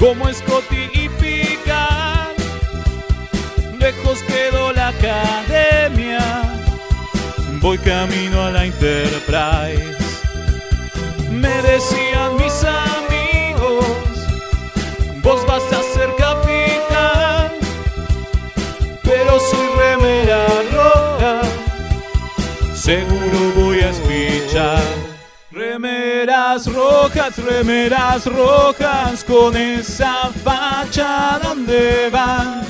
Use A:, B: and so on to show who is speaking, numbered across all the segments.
A: como Scotty y Pican. Lejos quedó la academia, voy camino Remeras rojas, remeras rojas, con esa facha donde van.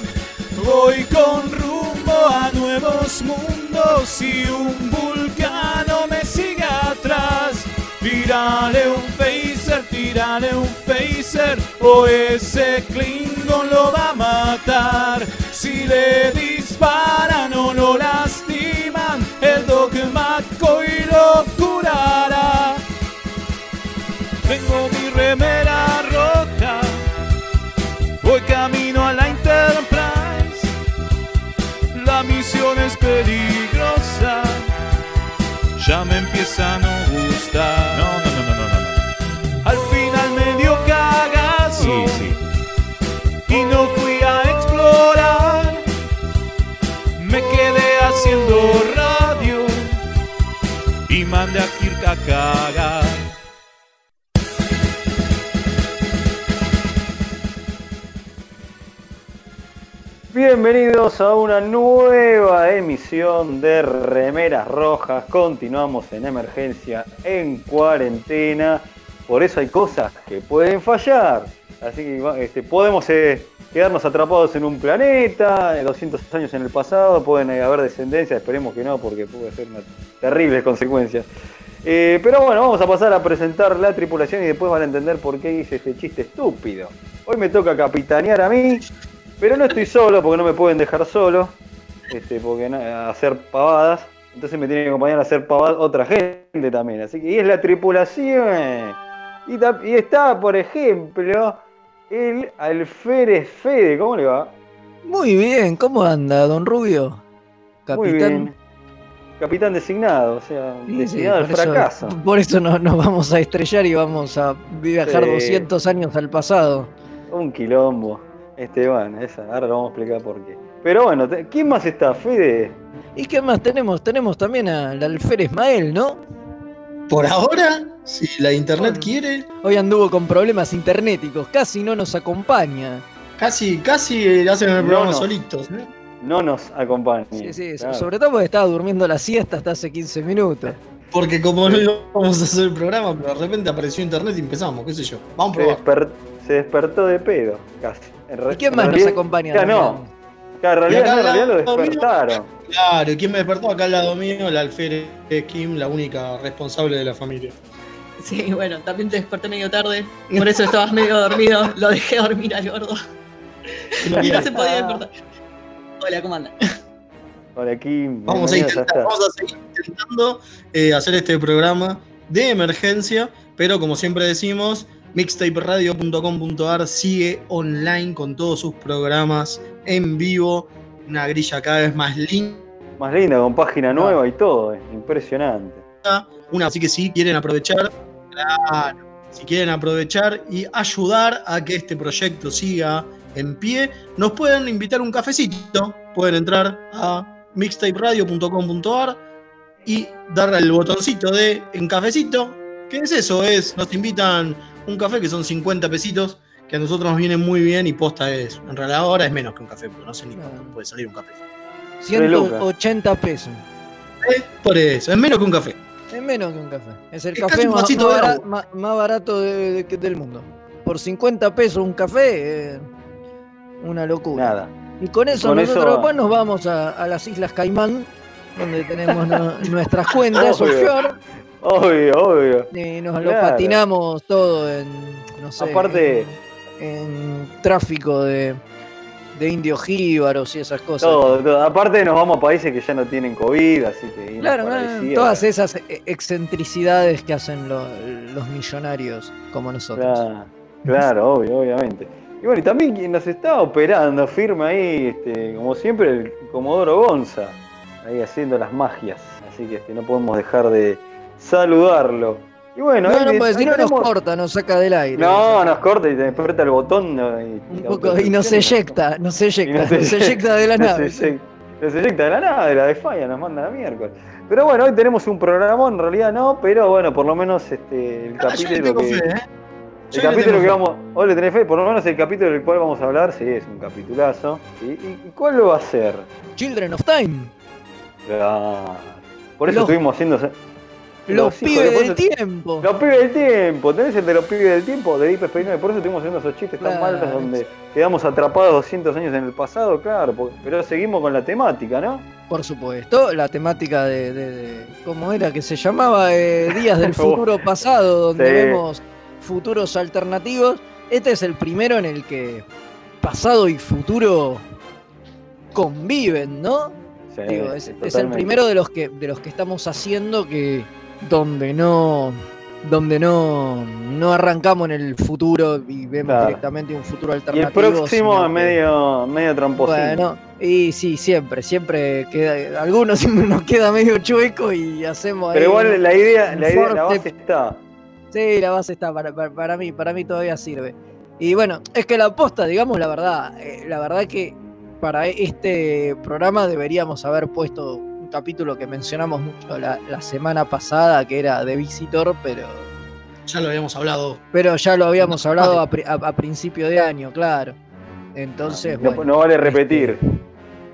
A: Voy con rumbo a nuevos mundos y un vulcano me sigue atrás. Tírale un phaser, tírale un phaser, o ese Klingon lo va a matar. Si le disparan o lo lastiman, el dogma y lo curará. Tengo mi remera roja, voy camino a la Enterprise. La misión es peligrosa, ya me empieza a no gustar. No, no, no, no, no, no. Al final me dio cagazo y no fui a explorar. Me quedé haciendo radio y mandé a Kirk a cagar.
B: Bienvenidos a una nueva emisión de Remeras Rojas. Continuamos en emergencia, en cuarentena. Por eso hay cosas que pueden fallar. Así que este, podemos eh, quedarnos atrapados en un planeta, eh, 200 años en el pasado, pueden eh, haber descendencia, esperemos que no, porque puede ser una terrible consecuencia. Eh, pero bueno, vamos a pasar a presentar la tripulación y después van a entender por qué hice este chiste estúpido. Hoy me toca capitanear a mí, pero no estoy solo porque no me pueden dejar solo, este, porque hacer pavadas. Entonces me tiene que acompañar a hacer pavadas otra gente también. Así que y es la tripulación. Y, y está, por ejemplo, el Alférez Fede. ¿Cómo le va?
C: Muy bien, ¿cómo anda, don Rubio?
B: Muy
C: Capitán.
B: bien. Capitán designado, o sea,
C: Sí, sí,
B: destinado al
C: eso-
B: fracaso.
C: por eso no- nos vamos a estrellar y vamos a viajar
B: Sí.
C: 200 años al pasado.
B: Un quilombo. Esteban, esa, ahora lo vamos a explicar por qué. Pero bueno, ¿quién más está? Fede.
C: ¿Y qué más tenemos? Tenemos también al alférez Mael, ¿no?
D: Por ahora, si la internet
C: Bueno.
D: quiere,
C: Hoy anduvo con problemas internéticos, casi no nos acompaña.
D: casi, casi hacen el
B: No,
D: programa
B: no.
D: solitos. ¿eh?
B: No nos acompaña.
C: Sí, sí,
B: Claro.
C: sobre todo porque estaba durmiendo la siesta hasta hace 15 minutos.
D: Porque como no íbamos a hacer el programa, pero de repente apareció internet y empezamos, qué sé yo. Vamos a
B: se,
D: probar.
B: desper- se despertó de pedo, casi.
C: ¿Y quién más nos acompaña?
B: Ya no. Claro, en
D: Y
B: realidad,
D: acá
B: no, en realidad lo
D: mío-
B: despertaron.
D: Claro, ¿y quién me despertó acá al lado mío? El alférez Kim, la única responsable de la familia.
E: Sí, bueno, también te desperté medio tarde, por eso estabas medio dormido, lo dejé dormir al gordo.
D: Si no
E: se podía despertar. Hola, ¿cómo andan?
B: Hola, Kim.
D: Vamos a intentar,
B: esta-
D: vamos a seguir intentando eh, hacer este programa de emergencia, pero como siempre decimos, mixtaperadio.com.ar sigue online con todos sus programas en vivo, una grilla cada vez más linda,
B: Más linda, con página nueva y todo. Impresionante.
D: una así que si quieren aprovechar, claro, si quieren aprovechar y ayudar a que este proyecto siga en pie, nos pueden invitar un cafecito, pueden entrar a mixtaperadio.com.ar y darle al botoncito de en cafecito. ¿Qué es eso? Es, nos invitan un café que son 50 pesitos, que a nosotros nos viene muy bien y posta es. En realidad ahora es menos que un café, porque no sé ni cuánto puede salir un café.
C: 180 pesos.
D: ¿Eh? Por eso, es menos que un café.
C: Es menos que un café. Es el
D: Es
C: café más,
D: vasito
C: más
D: de
C: bara-
D: agua.
C: más- más barato de- de- del mundo. Por 50 pesos un café, eh, una locura.
B: Nada.
C: Y con eso
B: Con
C: nosotros
B: eso-
C: nos vamos a, a las Islas Caimán, donde tenemos no- nuestras cuentas offshore,
B: Obvio, obvio.
C: y nos lo patinamos todo en, no sé,
B: Aparte-
C: en, en tráfico de, de indios jíbaros y esas cosas.
B: Todo, todo. Aparte nos vamos a países que ya no tienen COVID, así que...
C: Claro,
B: sí,
C: todas esas e- excentricidades que hacen lo- los millonarios como nosotros.
B: Claro, claro, obvio, obviamente. Y bueno, y también quien nos está operando, firma ahí, este, como siempre, el Comodoro Gonza, ahí haciendo las magias. Así que este, no podemos dejar de saludarlo. Y bueno,
C: No, no, porque si no nos corta, nos saca del aire.
B: No, nos corta y te desperta el botón ¿no? y,
C: Un poco, y nos eyecta, nos eyecta,
B: nos
C: nos eyecta de la
B: nos
C: nave.
B: eyecta- Nos eyecta de la nave, la de falla, nos manda la miércoles. Pero bueno, hoy tenemos un programa, en realidad no, pero bueno, por lo menos este, el
D: Ah, yo le
B: capítulo
D: tengo
B: que.
D: fe, ¿eh?
B: El
D: Yo
B: capítulo que
D: fe.
B: vamos. Hoy le tenés fe, por lo menos el capítulo del cual vamos a hablar, sí, es un capitulazo. ¿Y, cuál lo va a ser?
C: Children of Time.
B: Por eso
C: Los-
B: estuvimos haciendo.
C: Los pibes
B: de-
C: del tiempo.
B: Los pibes del tiempo, tenés el de los pibes del tiempo de Deep Space Nine, por eso estuvimos haciendo esos chistes tan malos donde quedamos atrapados 200 años en el pasado, claro, porque- pero seguimos con la temática, ¿no?
C: Por supuesto, la temática de, de- de- ¿cómo era que se llamaba? Eh, Días del futuro pasado, donde
B: Sí.
C: vemos futuros alternativos. Este es el primero en el que pasado y futuro conviven, ¿no?
B: Sí,
C: Digo, es, es el primero de los que de los que estamos haciendo que donde no donde no, no arrancamos en el futuro y vemos
B: Claro.
C: directamente un futuro
B: Y el
C: alternativo.
B: próximo es medio, medio tramposino.
C: bueno, y sí, siempre, siempre queda, algunos siempre nos queda medio chueco y hacemos ahí.
B: pero igual la idea, la idea, la
C: forte-
B: base está.
C: Sí, la base está, para, para, para mí, para mí todavía sirve. Y bueno, es que la aposta, digamos la verdad, eh, la verdad que para este programa deberíamos haber puesto capítulo que mencionamos mucho la, la semana pasada, que era de Visitor, pero,
D: Ya lo habíamos hablado.
C: pero ya lo habíamos hablado a, pri- a- a principio de año, claro. Entonces,
B: No,
C: bueno,
B: no vale repetir.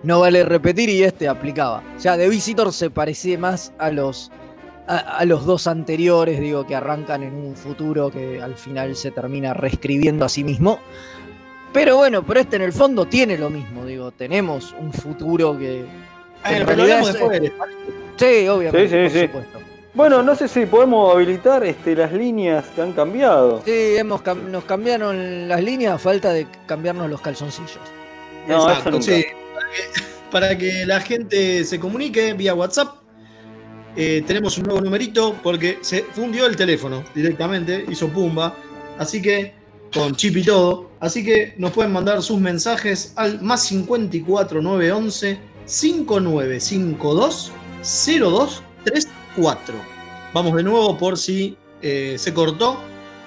C: no vale repetir y este aplicaba. O sea, The Visitor se parecía más a los a, a los dos anteriores, digo, que arrancan en un futuro que al final se termina reescribiendo a sí mismo. Pero bueno, pero este en el fondo tiene lo mismo, digo, tenemos un futuro que... En realidad
D: hablamos
C: es-
D: después. ¿les parece?
C: Sí, obviamente,
B: Sí, sí,
C: por
B: sí.
C: supuesto.
B: Bueno, no sé si podemos habilitar este, las líneas que han cambiado.
C: Sí, hemos cam- nos cambiaron las líneas a falta de cambiarnos los calzoncillos.
B: No, eso
D: Exacto,
B: nunca.
D: sí. Para que, para que la gente se comunique vía WhatsApp, eh, tenemos un nuevo numerito porque se fundió el teléfono directamente, hizo pumba. Así que, con chip y todo. Así que nos pueden mandar sus mensajes al más 54 911 5952 0234. Vamos de nuevo por si eh, se cortó.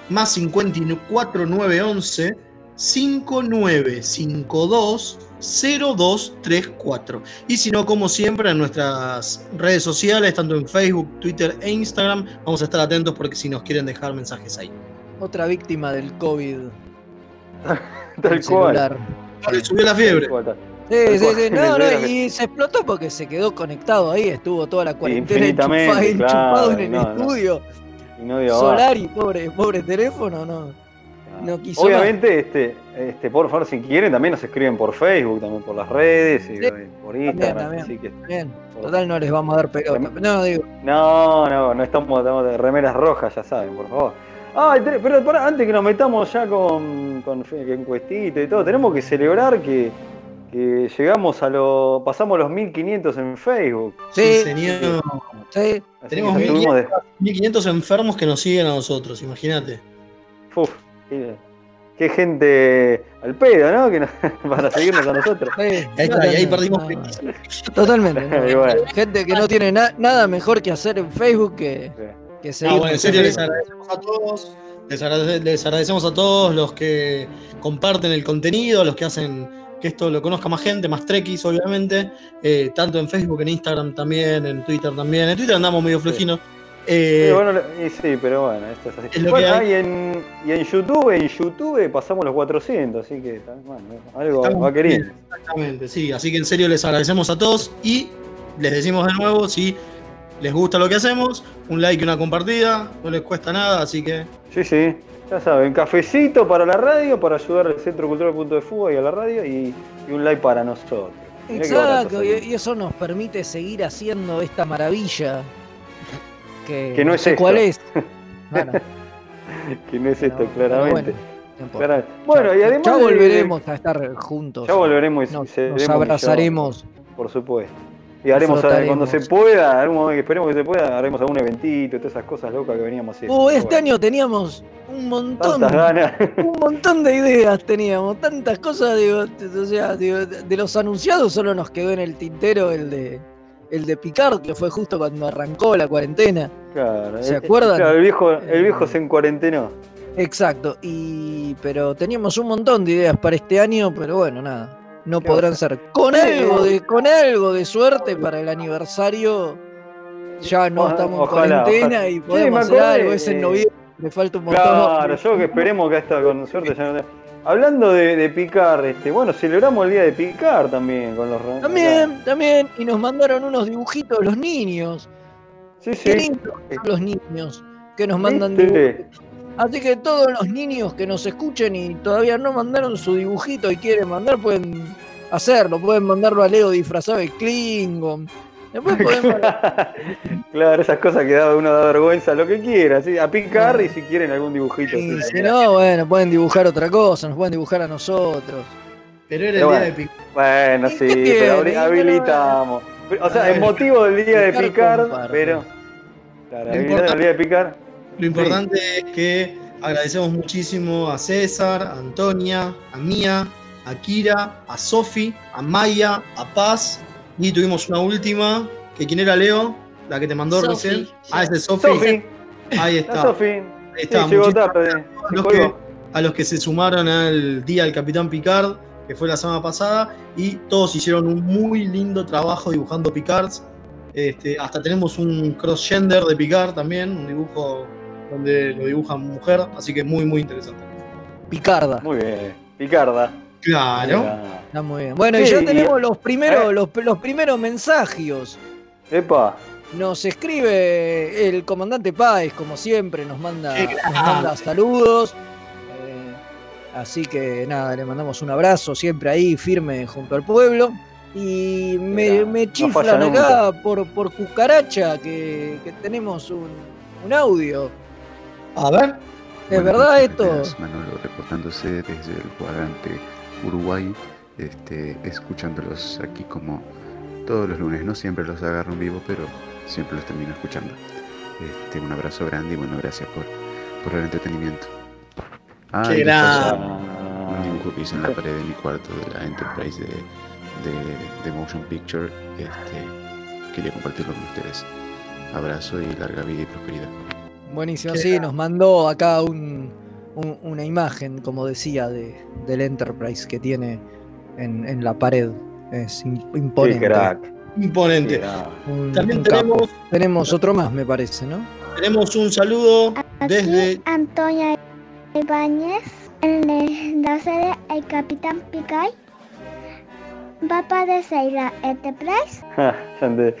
D: Más 54 911 5952 0234. Y si no, como siempre, en nuestras redes sociales, tanto en Facebook, Twitter e Instagram, vamos a estar atentos porque si nos quieren dejar mensajes ahí.
C: Otra víctima del COVID.
B: Tal cual.
D: Le subió la fiebre.
C: Sí, sí, sí. No, no, y se explotó porque se quedó conectado ahí, estuvo toda la cuarentena enchufado,
B: claro,
C: en el
B: no,
C: estudio.
B: Y no dio abajo.
C: Solari, pobre, pobre teléfono, no. no quiso
B: Obviamente, este, este, por favor, si quieren, también nos escriben por Facebook, también por las redes, y,
C: Sí,
B: por Instagram.
C: también.
B: así que-
C: Bien, total no les vamos a dar pelota. No, digo,
B: no, no, no estamos, estamos de remeras rojas, ya saben, por favor. Ah, pero antes que nos metamos ya con, con y todo, tenemos que celebrar que, que llegamos a lo. pasamos los 1500 en Facebook.
C: sí,
D: señor.
C: sí,
D: Tenemos
B: que estuvimos de-
D: 1500 enfermos que nos siguen a nosotros, imagínate.
B: Uf, qué, qué gente al pedo, ¿no? Que nos- para seguirnos a nosotros.
C: sí,
D: Ahí está, y ahí
C: totalmente,
D: perdimos.
C: no, Totalmente. no.
B: Bueno.
C: Gente que no tiene na- nada mejor que hacer en Facebook que,
B: Sí.
C: que
D: No,
C: seguir.
D: bueno, en serio, les agradecemos a todos. Les, agradece- les agradecemos a todos los que comparten el contenido, los que hacen que esto lo conozca más gente, más trekkies, obviamente. eh, tanto en Facebook, en Instagram también, en Twitter también. En Twitter andamos medio flojinos. Eh,
B: Sí, bueno, y sí, pero bueno, esto es así.
D: Es
B: Bueno, ah, y, en, y en YouTube, en YouTube pasamos los 400, así que bueno, algo
D: Estamos
B: va queriendo.
D: bien, Exactamente, sí. Así que en serio les agradecemos a todos y les decimos de nuevo, si les gusta lo que hacemos, un like y una compartida, no les cuesta nada, así que
B: Sí, sí, ya saben, cafecito para la radio, para ayudar al Centro Cultural Punto de Fuga y a la radio, y, y un like para nosotros. Mirá
C: Exacto, y, eso nos permite seguir haciendo esta maravilla. Que,
B: Que no es
C: sé
B: esto.
C: cuál es.
B: Que no es esto, claramente.
C: bueno.
B: Bueno, y
C: Ya-
B: además.
C: ya
B: de-
C: volveremos a estar juntos.
B: Ya volveremos y
C: Nos, nos abrazaremos.
B: Por supuesto. Y haremos, eh, cuando se pueda, algún momento que esperemos que se pueda, haremos algún eventito, todas esas cosas locas que veníamos haciendo. Pero
C: este
B: bueno,
C: año teníamos un montón,
B: ganas.
C: un montón de ideas teníamos, tantas cosas, digo, t- o sea, digo, de los anunciados solo nos quedó en el tintero el de el de Picard, que fue justo cuando arrancó la cuarentena.
B: Claro,
C: ¿Se
B: eh,
C: acuerdan?
B: Claro, el viejo, el viejo se encuarentenó.
C: Exacto, y pero teníamos un montón de ideas para este año, pero bueno, nada. No
B: ¿Qué
C: podrán ser. Con algo de, con algo de suerte para el aniversario. Ya no
B: Ojalá,
C: estamos en cuarentena
B: ojalá.
C: y podemos hacer algo. Es en noviembre, me falta un montón.
B: Claro, yo que esperemos que hasta con suerte ya no Hablando de, de picar, este, bueno, celebramos el día de picar también con los
C: También, también, y nos mandaron unos dibujitos los niños.
B: Sí,
C: Qué
B: sí.
C: lindos los niños que nos mandan dibujos.
B: ¿Viste?
C: Así que todos los niños que nos escuchen y todavía no mandaron su dibujito y quieren mandar, pueden hacerlo. Pueden mandarlo a Leo disfrazado de Klingon. Después podemos.
B: claro, esas cosas que da uno da vergüenza, lo que quiera, ¿sí? a picar y si quieren algún dibujito.
C: y
B: sí.
C: si no, bueno, pueden dibujar otra cosa, nos pueden dibujar a nosotros.
D: Pero era el día de Picard.
B: Bueno,
C: ¿Y
B: sí, pero habilitamos. O sea,
D: A
B: es
D: ver,
B: motivo del día de
C: Picar
B: picar, pero. Claro, el día de picar.
D: Lo importante es que agradecemos muchísimo a César, a Antonia, a Mía, a Kira, a Sofi, a Maya, a Paz. Y tuvimos una última, que quién era Leo, la que te mandó recién. Ah, ese es Sofi.
B: Sofi,
D: Ahí está.
B: Sofi.
D: Ahí está.
B: tarde.
D: a los, que, a los que se sumaron al día del Capitán Picard, que fue la semana pasada, y todos hicieron un muy lindo trabajo dibujando Picards. Este, hasta tenemos un cross-gender de Picard también, un dibujo donde lo dibujan mujer, así que muy, muy interesante.
C: Picarda.
B: Muy bien. Picarda.
D: Claro.
C: Está muy bien. Bueno, y ya
B: y-
C: tenemos los primeros,
B: Eh.
C: los, los primeros mensajios.
B: Epa.
C: Nos escribe el comandante Páez, como siempre, nos manda,
D: Qué
C: nos manda saludos. Eh, así que nada, le mandamos un abrazo siempre ahí, firme junto al pueblo. Y me, me chiflan acá por, por cucaracha que, que tenemos un, un audio.
D: A ver.
C: ¿Es verdad esto?
F: Manolo reportándose desde el cuadrante Uruguay, este, escuchándolos aquí como todos los lunes. No siempre los agarro en vivo, pero siempre los termino escuchando. Este, un abrazo grande y bueno, gracias por, por el entretenimiento. Ah,
D: Qué
F: un dibujo que hice en la pared de mi cuarto de la Enterprise de, de, de Motion Picture. Este, quería compartirlo con ustedes. Abrazo y larga vida y prosperidad.
C: Buenísimo, sí, nos mandó acá un- un- una imagen, como decía, de, del Enterprise que tiene en, en la pared. Es imponente.
B: crack.
D: Imponente.
B: crack.
C: Un-
D: También
C: un capo.
D: tenemos,
C: Tenemos otro más, me parece, ¿no?
D: tenemos un saludo
G: Aquí
D: desde.
G: Antonia Ibáñez, en la serie El Capitán Picard, va a aparecer la Enterprise.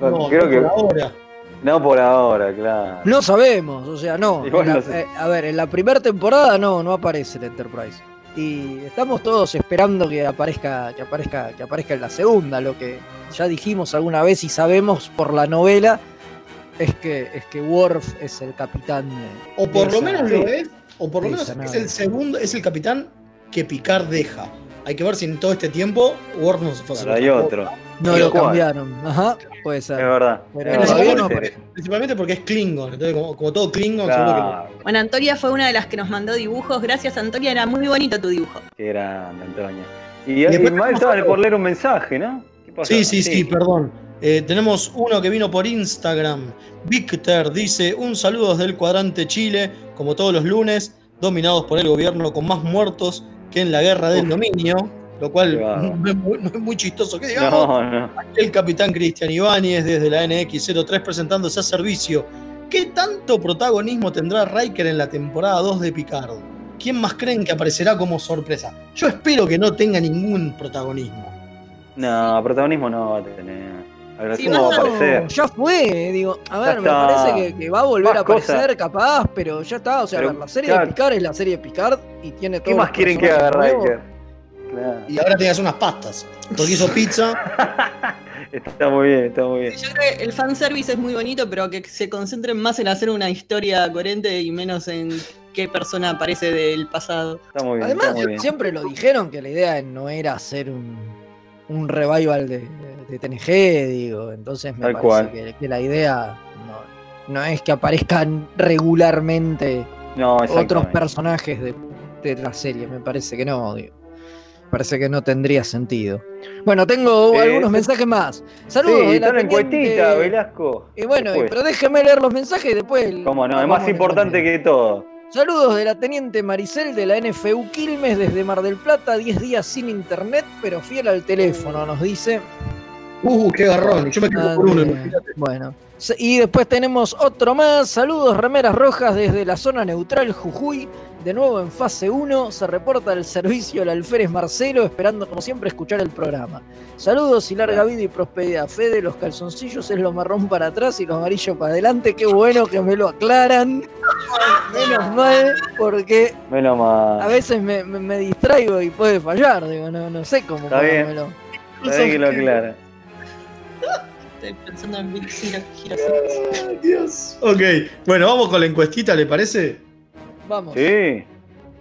D: No,
B: Creo que.
D: ahora.
B: No por ahora, claro.
C: No sabemos, o sea, no.
B: Y bueno,
C: En la-
B: sí.
C: eh, a ver, en la primera temporada no, no aparece el Enterprise. Y estamos todos esperando que aparezca, que aparezca, que aparezca en la segunda. Lo que ya dijimos alguna vez y sabemos por la novela es que es que Worf es el capitán. de-
D: O por
C: de
D: lo
C: esa-
D: menos lo es, o por lo menos es el segundo, es el capitán que Picard deja. Hay que ver si en todo este tiempo Worf no se fue a
B: hay otro.
C: No lo
B: cual.
C: cambiaron. Ajá, puede
B: Es
C: ser.
B: verdad.
C: Pero
B: Es verdad,
D: todavía
B: puede
C: no.
D: Principalmente porque es Klingon. Entonces, como, como todo Klingon, seguro que no.
B: Claro.
E: Bueno, Antonia fue una de las que nos mandó dibujos. Gracias, Antonia. Era muy bonito tu dibujo.
B: Qué grande, Antonia. Y, y,
D: después
B: Mael
D: tenemos
B: estaba por leer un mensaje, ¿no? ¿Qué pasó?
D: Sí, sí, sí, perdón. Eh, tenemos uno que vino por Instagram. Víctor dice: Un saludo desde el cuadrante Chile, como todos los lunes, dominados por el gobierno con más muertos que en la guerra del dominio. Lo cual no es, muy, no es muy chistoso que digamos.
B: No, no.
D: El capitán Cristian Ibáñez desde la NX03 presentándose a servicio. ¿Qué tanto protagonismo tendrá Riker en la temporada 2 de Picard? ¿Quién más creen que aparecerá como sorpresa? Yo espero que no tenga ningún protagonismo.
B: No, protagonismo no va a tener.
E: Sí,
B: sumo va a aparecer.
C: ya fue, digo, a ver, me parece que, que va a volver
B: Más
C: a aparecer
B: cosas.
C: capaz, pero ya está, o sea,
B: Pero,
C: la serie
B: claro.
C: de Picard es la serie de Picard y tiene todo.
B: ¿Qué más quieren que haga Riker? Claro.
D: Y ahora tengas unas pastas. Porque hizo pizza.
B: Está muy bien, está muy bien.
E: Yo creo que el fanservice es muy bonito, pero que se concentren más en hacer una historia coherente y menos en qué persona aparece del pasado.
B: Está muy bien.
C: Además,
B: está muy bien.
C: siempre lo dijeron que la idea no era hacer un, un revival de, de TNG, digo. Entonces me
B: Tal
C: parece
B: cual.
C: que, que la idea no, no es que aparezcan regularmente
B: No,
C: otros personajes de, de la serie, me parece que no, digo. parece que no tendría sentido. Bueno, tengo
B: Eh,
C: algunos mensajes más. Saludos
B: Sí,
C: de
B: está
C: la
B: la encuestita,
C: teniente-
B: Velasco.
C: Y bueno,
B: Después.
C: pero déjeme leer los mensajes y después.
B: Cómo no, es más importante que todo.
C: Saludos de la teniente Maricel de la NFU Quilmes desde Mar del Plata, 10 días sin internet, pero fiel al teléfono, nos dice.
D: Uh, qué garrón. Yo me quedo por uno. imagínate.
C: Bueno, y después tenemos otro más. Saludos, remeras rojas desde la zona neutral Jujuy. De nuevo en fase 1, se reporta el servicio al alférez Marcelo, esperando como siempre escuchar el programa. Saludos y larga vida y prosperidad. Fede, los calzoncillos es lo marrón para atrás y lo amarillo para adelante. Qué bueno que me lo aclaran. Menos mal, porque
B: Menos
C: a veces me, me- me distraigo y puede fallar. Digo, no, no sé cómo
B: Está bien. Está bien que lo aclara.
E: Estoy pensando en Big.
D: Ay, Dios. Ok, bueno, vamos con la encuestita, ¿le parece?
C: Vamos.
B: Sí.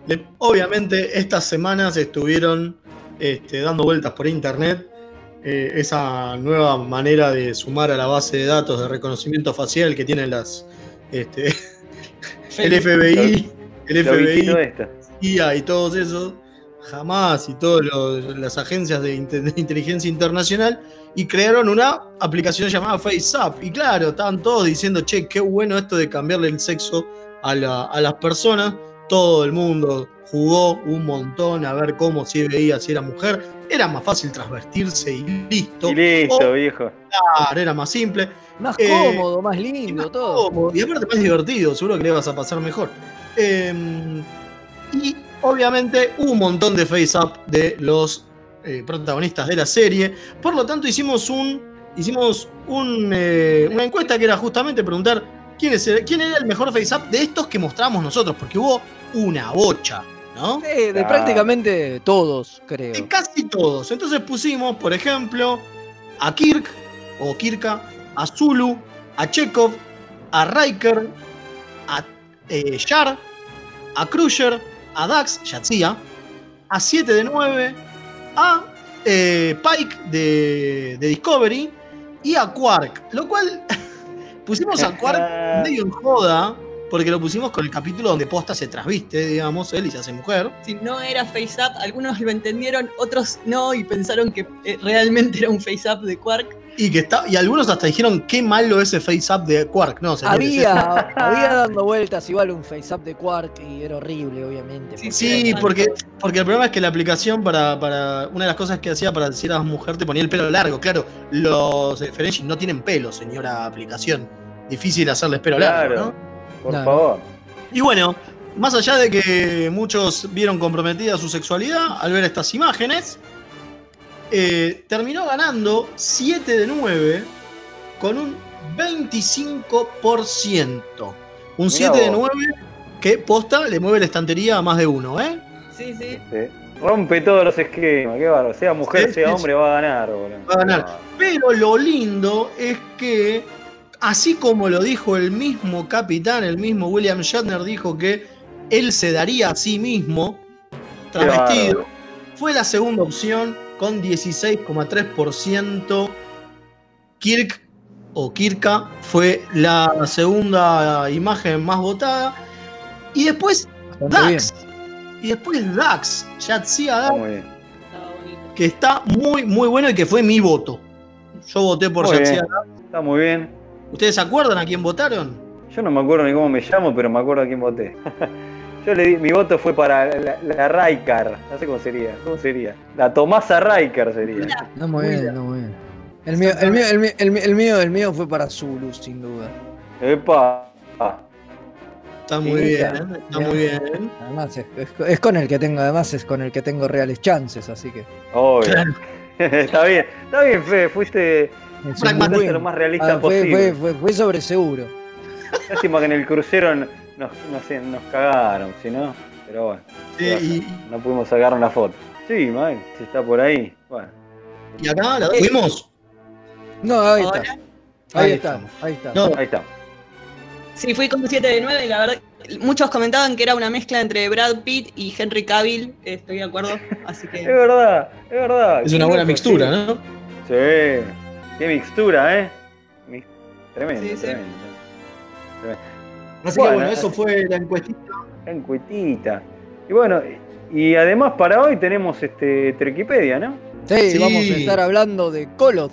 D: Le- Obviamente estas semanas estuvieron este, dando vueltas por internet eh, esa nueva manera de sumar a la base de datos de reconocimiento facial que tienen las este, el FBI, el FBI. CIA y todos esos, jamás y todas las agencias de, inte- de inteligencia internacional y crearon una aplicación llamada FaceApp. Y claro, estaban todos diciendo, che, qué bueno esto de cambiarle el sexo a, la- a las personas. Todo el mundo jugó un montón a ver cómo si veía si era mujer. Era más fácil transvestirse y listo.
B: Y listo,
D: O,
B: viejo.
D: claro, era más simple.
C: Más
D: Eh,
C: cómodo, más lindo,
D: más
C: todo.
D: cómodo, y aparte más divertido, seguro que le vas a pasar mejor. Eh, y obviamente un montón de face-up de los eh, protagonistas de la serie. Por lo tanto, hicimos un. Hicimos un, eh, una encuesta que era justamente preguntar quién, es el- quién era el mejor face-up de estos que mostramos nosotros, porque hubo una bocha, ¿no?
C: Sí, de prácticamente todos, creo.
D: De casi todos. Entonces pusimos, por ejemplo, a Kirk o Kirka, a Zulu, a Chekhov, a Riker, a eh, Yar, a Crusher, a Dax, Yatsia, a 7 de 9, a eh, Pike de, de Discovery y a Quark. Lo cual pusimos a Quark medio en joda. Porque lo pusimos con el capítulo donde Posta se trasviste, digamos, él y se hace mujer.
E: Si no era face up, algunos lo entendieron, otros no, y pensaron que eh, realmente era un face up de Quark.
D: Y que está, y algunos hasta dijeron qué malo ese face up de Quark. No, señores,
C: Había, había dando vueltas igual un face-up de Quark y era horrible, obviamente.
E: Sí,
C: porque-
D: Sí, porque, porque el problema es que la aplicación para, para. Una de las cosas que hacía para decir a la mujer te ponía el pelo largo. Claro, los eh, Ferengi no tienen pelo, señora aplicación. Difícil hacerles pelo largo,
B: Claro.
D: ¿no?
B: Por
C: Claro.
B: favor.
D: Y bueno, más allá de que muchos vieron comprometida su sexualidad al ver estas imágenes, eh, terminó ganando 7 de 9 con un 25%. Un
B: Mirá
D: 7 de
B: vos.
D: 9 que posta le mueve la estantería a más de uno, ¿eh?
E: Sí, sí.
B: Sí. Rompe todos los esquemas, qué bárbaro. Sea mujer,
D: Sí,
B: sea
D: sí,
B: hombre, va a ganar, boludo.
D: Va a ganar. Pero lo lindo es que, así como lo dijo el mismo capitán, el mismo William Shatner dijo que él se daría a sí mismo travestido, fue la segunda opción con 16,3%. Kirk o Kirka fue la segunda imagen más votada. Y después
C: Bastante
D: Dax. Y después Dax, Yatsia Dax, que está muy, muy bueno y que fue mi voto. Yo voté por Yatsia. Dax.
B: Está muy bien.
D: ¿Ustedes se acuerdan a quién votaron?
B: Yo no me acuerdo ni cómo me llamo, pero me acuerdo a quién voté. Yo le di, mi voto fue para la, la Raikar. No sé cómo sería. ¿Cómo sería? La Tomasa Raikar sería.
C: No, muy bien,
D: bien.
C: no, muy bien. El mío, el mío, el mío, el mío, el mío, el mío fue para Zulu, sin duda.
B: Epa.
D: Está muy
C: Sí,
D: bien,
C: está.
D: está muy bien.
C: Además, es, es- es con el que tengo, además es con el que tengo reales chances, así que.
B: obvio.
D: Claro.
B: está bien. Está bien,
C: buen-
B: fuiste lo más realista
C: Ah, fue,
B: posible.
C: fue, fue, fue sobre seguro.
B: Lástima que en el crucero nos, no sé, nos cagaron, si no. Pero bueno.
D: Sí, y,
B: No pudimos sacar una foto. Sí, man, si está por ahí. Bueno.
D: y acá la fuimos.
C: No, ahí
E: Ahora,
C: está. Ahí,
B: Ahí
C: está,
B: estamos.
C: ahí está.
D: No,
B: Ahí está.
E: Sí, fui con 7 de 9 y la verdad, muchos comentaban que era una mezcla entre Brad Pitt y Henry Cavill, estoy de acuerdo, así
B: Es
E: que
B: verdad, es verdad.
D: es una buena mixtura, ¿no?
B: Sí. Qué mixtura, ¿eh? Tremendo,
E: Sí, sí.
B: tremendo.
D: Así
B: Bueno,
D: que bueno, eso fue la encuestita.
B: En cuetita. Y bueno, Y además para hoy tenemos este Trequipedia, ¿no?
C: Sí,
D: Sí.
C: vamos a estar hablando de Koloth,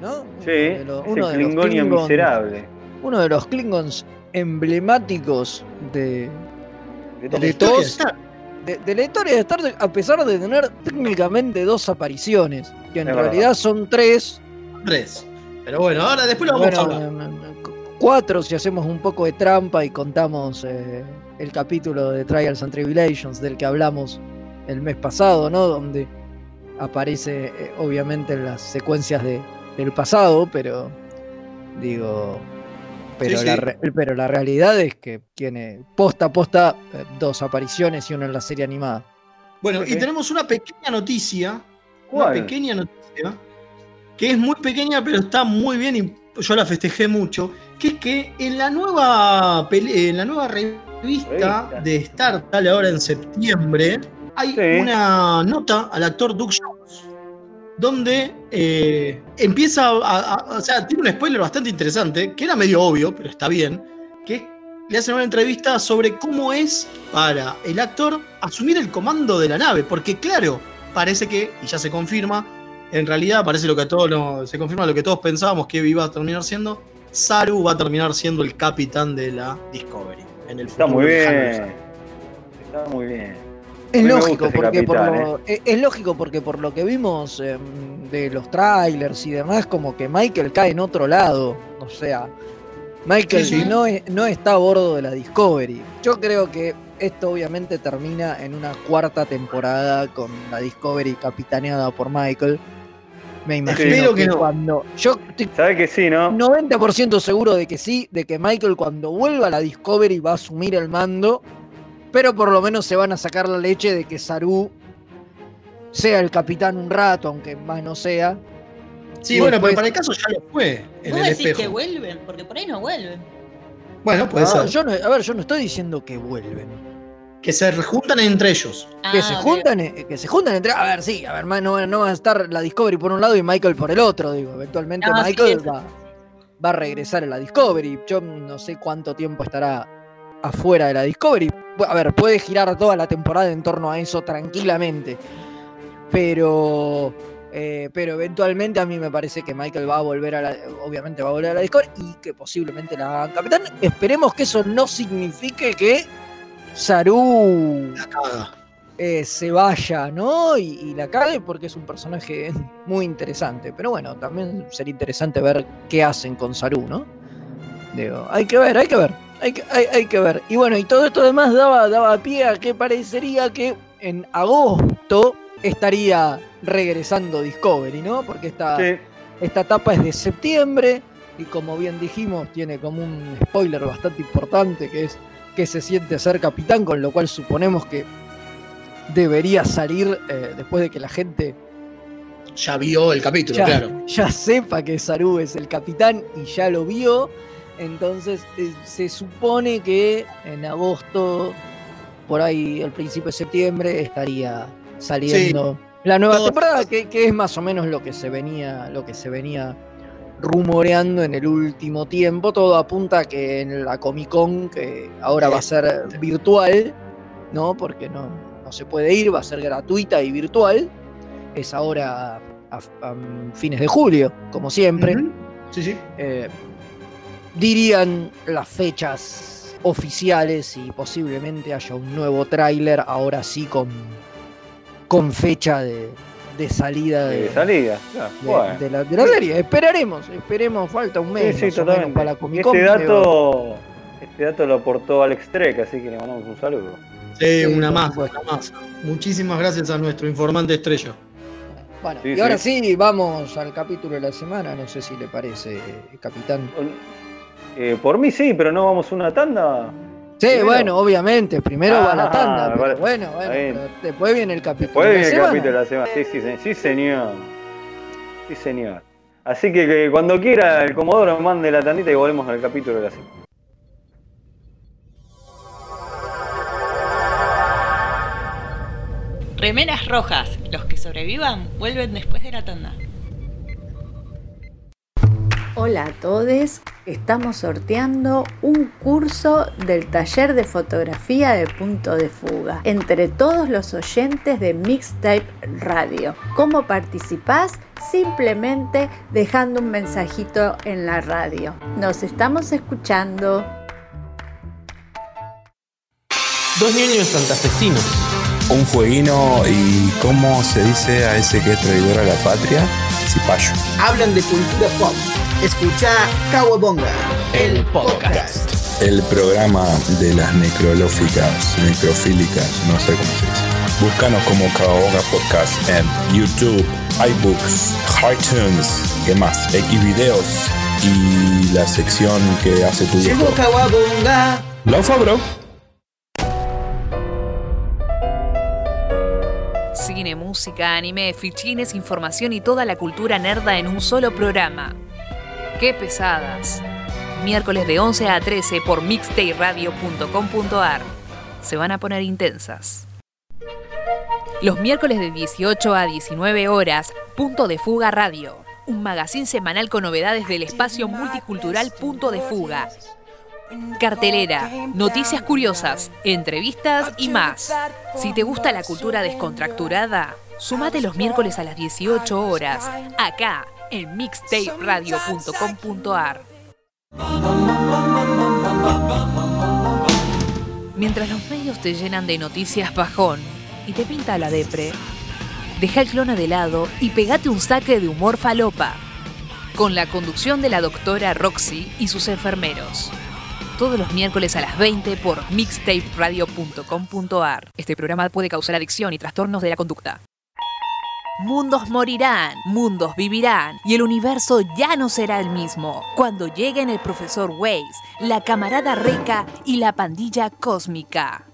C: ¿no?
B: Sí,
C: Uno de los- uno de los Klingons-
B: miserable.
C: Uno de los Klingons emblemáticos de,
B: De
C: todos- de, de la historia de Star Trek, a pesar de tener técnicamente dos apariciones, que en
B: Es
C: realidad
B: verdad.
C: son tres,
D: Tres. Pero bueno, ahora después lo vamos a hablar.
C: Cuatro si hacemos un poco de trampa y contamos eh, el capítulo de Trials and Tribulations del que hablamos el mes pasado, ¿no? Donde aparece eh, obviamente en las secuencias de, del pasado, pero digo, pero,
D: Sí,
C: la,
D: sí.
C: pero la realidad es que tiene posta a posta eh, dos apariciones y una en la serie animada.
D: Bueno, y tenemos una pequeña noticia. Una pequeña noticia. Que es muy pequeña, pero está muy bien yo la festejé mucho. Que es que en la nueva, en la nueva revista
B: Revista.
D: de Star, sale ahora en septiembre, hay
B: Sí.
D: una nota al actor Doug Jones. Donde eh, empieza a, a- O sea, tiene un spoiler bastante interesante, que era medio obvio, pero está bien. Que le hacen una entrevista sobre cómo es para el actor asumir el comando de la nave. Porque, claro, parece que, y ya se confirma, en realidad parece lo que a todos nos- se confirma lo que todos pensábamos que iba a terminar siendo. Saru va a terminar siendo el capitán de la Discovery. En el
B: Está
D: futuro
B: muy bien. Está muy bien.
C: Es lógico, porque por lo, es, es lógico porque por lo que vimos em, de los trailers y demás, como que Michael cae en otro lado. O sea, Michael
D: Sí, sí.
C: No, no está a bordo de la Discovery. Yo creo que esto obviamente termina en una cuarta temporada con la Discovery capitaneada por Michael. Me imagino que,
D: no.
C: cuando. Yo estoy
B: ¿Sabes que sí, no?
C: 90% seguro de que sí, de que Michael cuando vuelva a la Discovery va a asumir el mando, pero por lo menos se van a sacar la leche de que Saru sea el capitán un rato, aunque más no sea.
D: Sí,
C: Y
D: bueno,
C: después-
D: pero para el caso ya lo fue en
E: ¿Vos
D: el
E: decís
D: espejo.
E: que vuelven? Porque por ahí no vuelven.
D: Bueno, puede
C: No,
D: ser.
C: yo no- a ver, yo no estoy diciendo que vuelven.
D: Que se juntan entre ellos.
C: Que
E: Ah,
C: se
E: ok.
C: juntan, eh, que se juntan entre. A ver, sí, a ver, no, no va a estar la Discovery por un lado y Michael por el otro, digo. Eventualmente
E: Ah,
C: Michael va, va a regresar a la Discovery. Yo no sé cuánto tiempo estará afuera de la Discovery. A ver, puede girar toda la temporada en torno a eso tranquilamente. Pero. Eh, pero eventualmente a mí me parece que Michael va a volver a la. Obviamente va a volver a la Discovery y que posiblemente la hagan capitán. Esperemos que eso no signifique que Saru eh, se vaya, ¿no? Y, y la cague porque es un personaje muy interesante. Pero bueno, también sería interesante ver qué hacen con Saru, ¿no? Digo, hay que ver, hay que ver, hay que, hay, hay que ver. Y bueno, y todo esto además daba, daba pie a que parecería que en agosto estaría regresando Discovery, ¿no? Porque esta,
B: Sí.
C: esta etapa es de septiembre y como bien dijimos, tiene como un spoiler bastante importante que es que se siente ser capitán, con lo cual suponemos que debería salir eh, después de que la gente
D: Ya vio el capítulo,
C: ya,
D: claro.
C: ya sepa que Saru es el capitán y ya lo vio. Entonces eh, se supone que en agosto, por ahí al principio de septiembre, estaría saliendo la nueva
D: Todo-
C: temporada, que, que es más o menos lo que se venía, lo que se venía rumoreando en el último tiempo. Todo apunta a que en la Comic Con, que ahora va a ser virtual, ¿no? Porque no, no se puede ir, va a ser gratuita y virtual. Es ahora a, a fines de julio, como siempre.
D: Sí, sí.
C: Eh, dirían las fechas oficiales y posiblemente haya un nuevo tráiler, ahora sí con, con fecha de, de salida de,
B: De salida. ya,
C: de-
B: bueno.
C: de la, de la serie. Esperaremos, esperemos, falta un mes
B: Sí, sí,
C: más o menos
B: totalmente.
C: para la
B: este
C: Con. pero-
B: dato, este dato lo aportó Alex Trek, así que le mandamos un saludo.
D: Sí,
C: Sí,
D: una más, una más. Muchísimas gracias a nuestro informante estrella.
C: Bueno,
B: Sí,
C: y ahora
B: sí.
C: sí, vamos al capítulo de la semana, no sé si le parece, capitán.
B: Eh, por mí sí, pero no vamos a una tanda.
C: Sí,
B: Primero.
C: bueno, obviamente, primero va la
B: Ah,
C: tanda, pero
B: vale.
C: bueno, bueno, pero después viene el capítulo.
B: Después
C: de la
B: viene el
C: semana.
B: capítulo de la semana. Sí, sí, sí, sí, señor. Sí, señor. Así que, que cuando quiera el Comodoro mande la tandita y volvemos al capítulo de la semana.
E: Remeras rojas. Los que sobrevivan vuelven después de la tanda.
H: Hola a todos, estamos sorteando un curso del taller de fotografía de punto de fuga entre todos los oyentes de Mixtape Radio. ¿Cómo participás? Simplemente dejando un mensajito en la radio. Nos estamos escuchando.
I: Dos niños santafesinos.
J: Un fueguino y ¿cómo se dice a ese que es traidor a la patria? Cipayo.
I: Hablan de cultura pop. Escucha Kawabonga, el podcast.
J: El programa de las necrolóficas, necrofílicas, no sé cómo se dice. Búscanos como Kawabonga Podcast en YouTube, iBooks, iTunes, ¿qué más? X videos y la sección que hace tu
I: Llegó. Kawabonga.
J: Laufa, bro.
K: Cine, música, anime, fichines, información y toda la cultura nerda en un solo programa. ¡Qué pesadas! Miércoles de 11 a 13 por mixtayradio.com.ar. Se van a poner intensas. Los miércoles de 18 a 19 horas, Punto de Fuga Radio. Un magazín semanal con novedades del espacio multicultural Punto de Fuga. Cartelera, noticias curiosas, entrevistas y más. Si te gusta la cultura descontracturada, sumate los miércoles a las 18 horas, acá en mixtaperadio.com.ar. Mientras los medios te llenan de noticias bajón y te pinta la depre, deja el clona de lado y pegate un saque de humor falopa. Con la conducción de la doctora Roxy y sus enfermeros. Todos los miércoles a las 20 por mixtaperadio.com.ar. Este programa puede causar adicción y trastornos de la conducta. Mundos morirán, mundos vivirán y el universo ya no será el mismo cuando lleguen el profesor Weiss, la camarada Reca y la pandilla cósmica.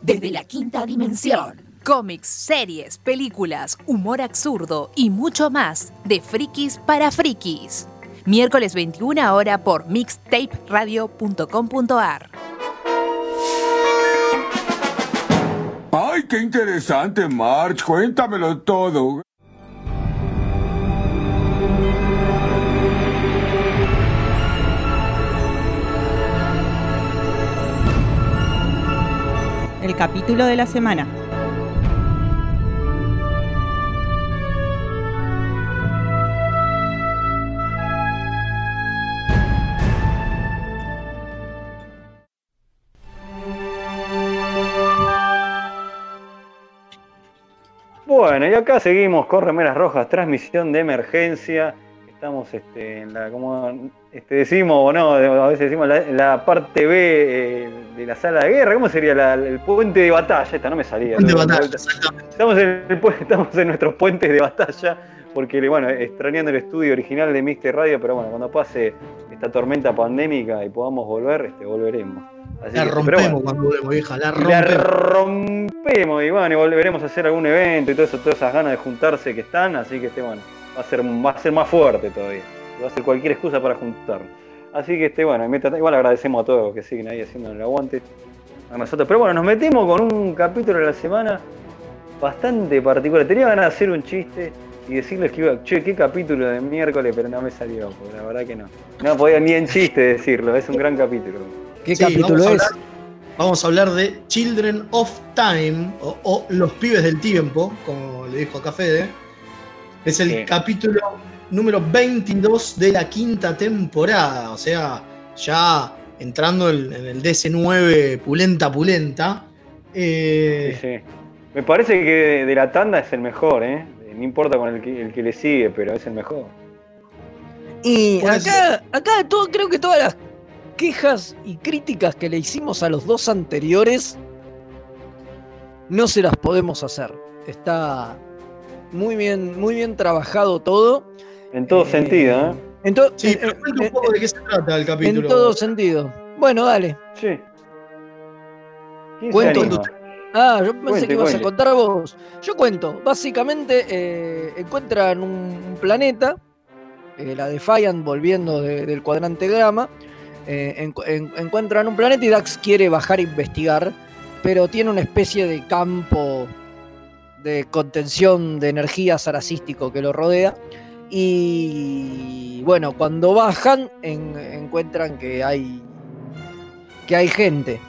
K: Desde la quinta dimensión. Cómics, series, películas, humor absurdo y mucho más de frikis para frikis. Miércoles 21 hora por mixtaperadio.com.ar.
L: ¡Ay, qué interesante, March! Cuéntamelo todo.
M: El capítulo de la semana.
B: Bueno, y acá seguimos con Remeras Rojas, transmisión de emergencia. Estamos este, en la, como este, decimos, o no, a veces decimos la, la parte B eh, de la sala de guerra. ¿Cómo sería la- el puente de batalla? Esta no me salía.
D: Puente de
B: ¿no?
D: batalla, exactamente.
B: Estamos en, el pu- estamos en nuestros puentes de batalla, porque bueno, extrañando el estudio original de Mister Radio, pero bueno, cuando pase esta tormenta pandémica y podamos volver, este, volveremos. Así
D: La
B: que,
D: rompemos
B: bueno,
D: cuando volvemos, vieja. La
B: la
D: rompemos.
B: rompemos y bueno, y volveremos a hacer algún evento y todo eso, todas esas ganas de juntarse que están, así que este, bueno, va a ser, va a ser más fuerte todavía. Va a ser cualquier excusa para juntarnos. Así que este, bueno, igual agradecemos a todos los que siguen ahí haciendo el aguante. A nosotros. Pero bueno, nos metemos con un capítulo de la semana bastante particular. Tenía ganas de hacer un chiste y decirles que iba, che, qué capítulo de miércoles, pero no me salió, porque la verdad que no. No podía ni en chiste decirlo, es un gran capítulo.
C: ¿Qué
D: Sí,
C: capítulo
D: vamos a
C: es?
D: hablar- vamos a hablar de Children of Time, o, o Los Pibes del Tiempo, como le dijo acá Fede. Es el
B: Sí.
D: capítulo número 22 de la quinta temporada, o sea, ya entrando en, en el DC9 pulenta pulenta. Eh,
B: Sí, sí. Me parece que de, de la tanda es el mejor, ¿eh? No importa con el que, el que le sigue, pero es el mejor.
C: Y acá, acá todo, creo que todas las quejas y críticas que le hicimos a los dos anteriores no se las podemos hacer. Está muy bien, muy bien trabajado todo.
B: En todo
C: Eh,
B: sentido, ¿eh?
C: En, to-
D: sí, pero un poco de qué se trata el capítulo.
C: en todo sentido. Bueno, dale.
B: Sí. ¿Quién se
C: Cuento. Ah, yo pensé
B: Cuente,
C: que ibas a contar vos. Yo cuento. Básicamente eh, encuentran un, planeta, eh, la Defiant volviendo de- del cuadrante grama. eh, encu- en- encuentran un planeta y Dax quiere bajar a investigar, pero tiene una especie de campo de contención de energía saracístico que lo rodea. Y bueno, cuando bajan en- encuentran que hay que hay gente.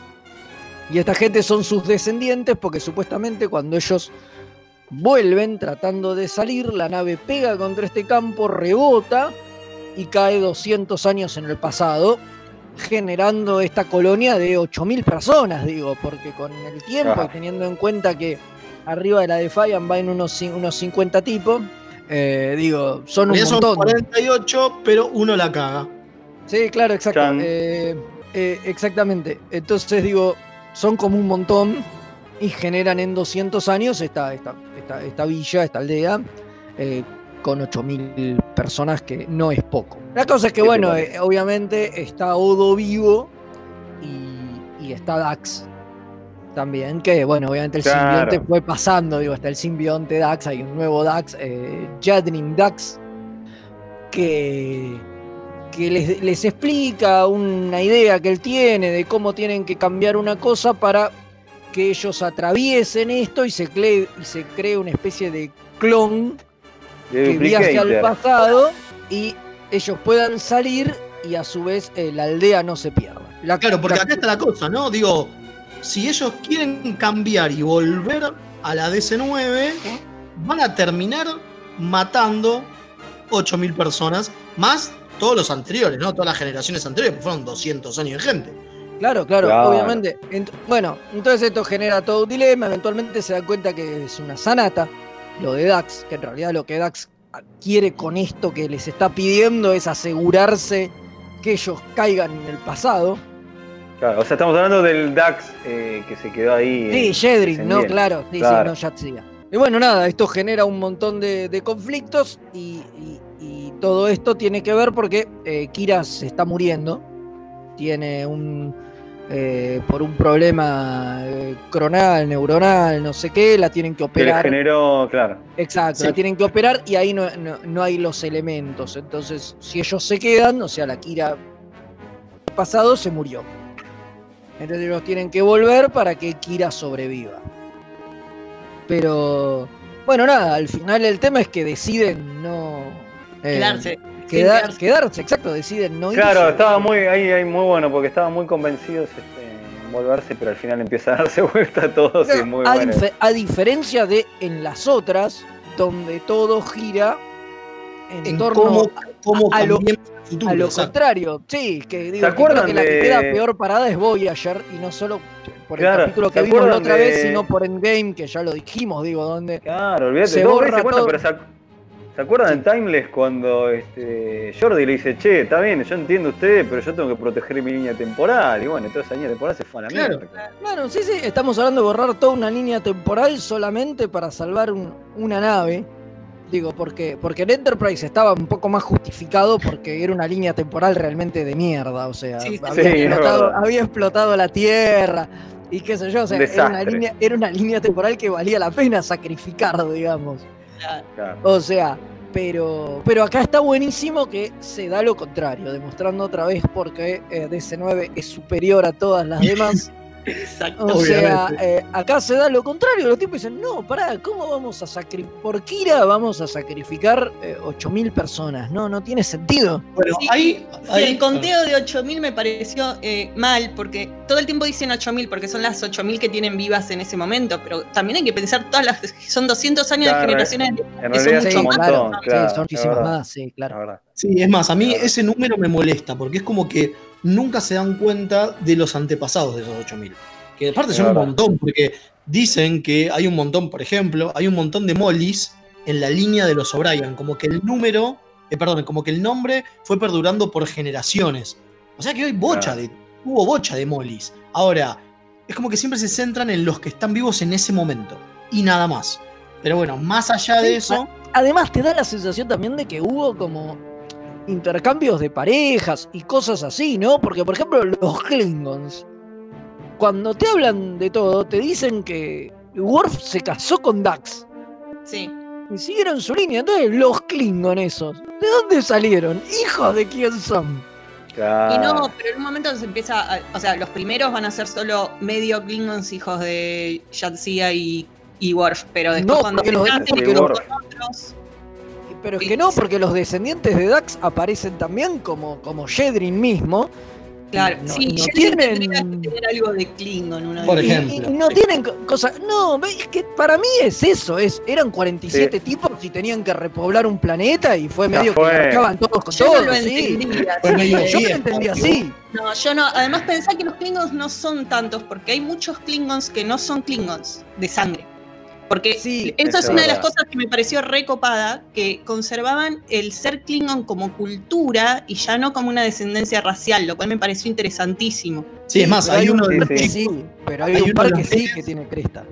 C: Y esta gente son sus descendientes porque supuestamente cuando ellos vuelven tratando de salir, la nave pega contra este campo, rebota y cae 200 años en el pasado, generando esta colonia de 8.000 personas, digo, porque con el tiempo y teniendo en cuenta que arriba de la Defiant van unos, cin- unos 50 tipos, eh, digo, son un
D: Ya son
C: montón.
D: 48, pero uno la caga.
C: Sí, claro, exacto. Eh, eh, exactamente. Entonces digo, son como un montón y generan en 200 años esta, esta, esta, esta villa, esta aldea, eh, con 8.000 personas, que no es poco. La cosa es que,
B: ¿Qué te
C: bueno, eh, obviamente está Odo vivo y, y está Dax también, que, bueno, obviamente el
B: Claro.
C: simbionte fue pasando, digo, hasta el simbionte Dax, hay un nuevo Dax, eh, Jadrin Dax, que que les, les explica una idea que él tiene de cómo tienen que cambiar una cosa para que ellos atraviesen esto y se cree, y se cree una especie de clon
B: De
C: que viaje al pasado y ellos puedan salir y a su vez eh, la aldea no se pierda. La-
D: Claro, porque
C: la-
D: acá está la cosa, ¿no? Digo, si ellos quieren cambiar y volver a la DC9, van a terminar matando 8.000 personas, más todos los anteriores, ¿no? Todas las generaciones anteriores, porque fueron 200 años de gente.
C: Claro, claro,
B: Claro.
C: obviamente. Ent- bueno, entonces esto genera todo un dilema. Eventualmente se dan cuenta que es una sanata, lo de Dax, que en realidad lo que Dax quiere con esto que les está pidiendo es asegurarse que ellos caigan en el pasado.
B: Claro, o sea, estamos hablando del Dax eh, que se quedó ahí.
C: Sí,
B: eh,
C: Jedrin, no, claro, sí,
B: Claro.
C: sí, no, Yatsia. Y bueno, nada, esto genera un montón de, de conflictos y, y- y todo esto tiene que ver porque eh, Kira se está muriendo. Tiene un. eh, por un problema cronal, neuronal, no sé qué, la tienen que
B: Que le
C: operar.
B: generó, claro.
C: Exacto,
D: Sí.
C: la tienen que operar y ahí no, no- no hay los elementos. Entonces, si ellos se quedan, o sea, la Kira pasado se murió. Entonces ellos tienen que volver para que Kira sobreviva. Pero, bueno, nada, al final el tema es que deciden no... eh,
E: Quedarse.
C: quedar-
E: quedarse.
C: quedarse, exacto, deciden no
B: Claro,
C: irse.
B: estaba muy ahí, ahí muy bueno porque estaban muy convencidos este, en volverse, pero al final empieza a darse vuelta muy
C: a,
B: bueno.
C: dife- a diferencia de en las otras, donde todo gira en,
D: En
C: torno
D: cómo, cómo
C: a lo-
D: futuro.
C: A lo
D: exacto.
C: contrario, sí, que digo, que creo que la que
B: de-
C: queda peor parada es Voyager y no solo por el
B: Claro,
C: capítulo que
B: ¿se
C: vimos la otra
B: de-
C: vez, sino por Endgame, que ya lo dijimos, digo, donde
B: Claro, olvídate,
C: se borra
B: se acuerdan,
C: todo.
B: pero se, ac- ¿se acuerdan en Timeless cuando este, Jordi le dice, che, está bien, yo entiendo usted, pero yo tengo que proteger mi línea temporal? Y bueno, toda esa línea temporal se fue a la
D: Claro.
B: mierda.
C: Claro, sí, sí, estamos hablando de borrar toda una línea temporal solamente para salvar un- una nave. Digo, porque, porque en Enterprise estaba un poco más justificado porque era una línea temporal realmente de mierda. O sea,
E: Sí,
C: había,
B: sí,
C: explotado, había explotado la Tierra y qué sé yo. O sea, era una, línea, era una línea temporal que valía la pena sacrificar, digamos.
B: Claro.
C: O sea, pero, pero acá está buenísimo que se da lo contrario, demostrando otra vez porque eh, DC9 es superior a todas las demás.
E: Exacto.
C: O sea, eh, acá se da lo contrario. Los tipos dicen, no, pará, ¿cómo vamos a sacrificar? Por Kira vamos a sacrificar eh, 8.000 personas. No, no tiene sentido.
D: Bueno,
E: Sí,
D: ahí,
E: Sí,
D: ahí-
E: el conteo de 8.000 me pareció eh, mal, porque todo el tiempo dicen 8.000, porque son las 8.000 que tienen vivas en ese momento, pero también hay que pensar todas las. Son 200 años
B: Claro,
E: de generaciones.
B: En
E: que
B: realidad
E: son
B: es
E: mucho
B: un
E: más.
C: Sí,
B: claro.
C: son
B: es
C: muchísimas
B: verdad,
C: más, sí,
B: es
C: claro.
D: Sí, es más, a mí ese número me molesta, porque es como que nunca se dan cuenta de los antepasados de esos 8000. Que aparte son un montón, porque dicen que hay un montón, por ejemplo, hay un montón de molis en la línea de los O'Brien, como que el número, eh, perdón, como que el nombre fue perdurando por generaciones. O sea que hoy bocha
B: Claro.
D: de, hubo bocha de molis. Ahora, es como que siempre se centran en los que están vivos en ese momento, y nada más. Pero bueno, más allá de eso,
C: Además, te da la sensación también de que hubo como intercambios de parejas y cosas así, ¿no? Porque, por ejemplo, los Klingons, cuando te hablan de todo, te dicen que Worf se casó con Dax.
E: Sí.
C: Y siguieron su línea. Entonces, los Klingon esos, ¿de dónde salieron? ¿Hijos de quién son?
B: Claro.
E: Y no, pero en un momento se empieza. a- o sea, los primeros van a ser solo medio Klingons, hijos de Yatsia y, y Worf, pero después
C: No,
E: cuando
C: porque
E: se
C: los-
B: Worf-
E: otros.
C: Pero es que no, porque los descendientes de Dax aparecen también como, como Jedrin mismo.
E: Claro,
C: No-
E: sí,
C: no tienen-
E: tendría que tener algo de Klingon. Uno
D: Por
C: Y-
D: ejemplo.
C: Y, no tienen co- cosas. No, es que para mí es eso. Es, eran 47 tipos y tenían que repoblar un planeta y fue medio
B: fue.
C: que marchaban todos con
E: Yo no
C: todos.
E: lo
C: sí.
E: entendía.
D: Medio
C: Yo lo
D: fiesta,
C: entendí
D: ¿no?
C: así.
E: No, yo no. Además pensá que los Klingons no son tantos, porque hay muchos Klingons que no son Klingons de sangre. Porque
C: Sí,
E: eso es una de las cosas que me pareció recopada, que conservaban el ser Klingon como cultura y ya no como una descendencia racial, lo cual me pareció interesantísimo.
D: Sí, es más, hay
C: un
D: uno de los
C: que
B: Sí.
C: sí, pero hay,
D: Hay
C: un par que sí que tiene cresta.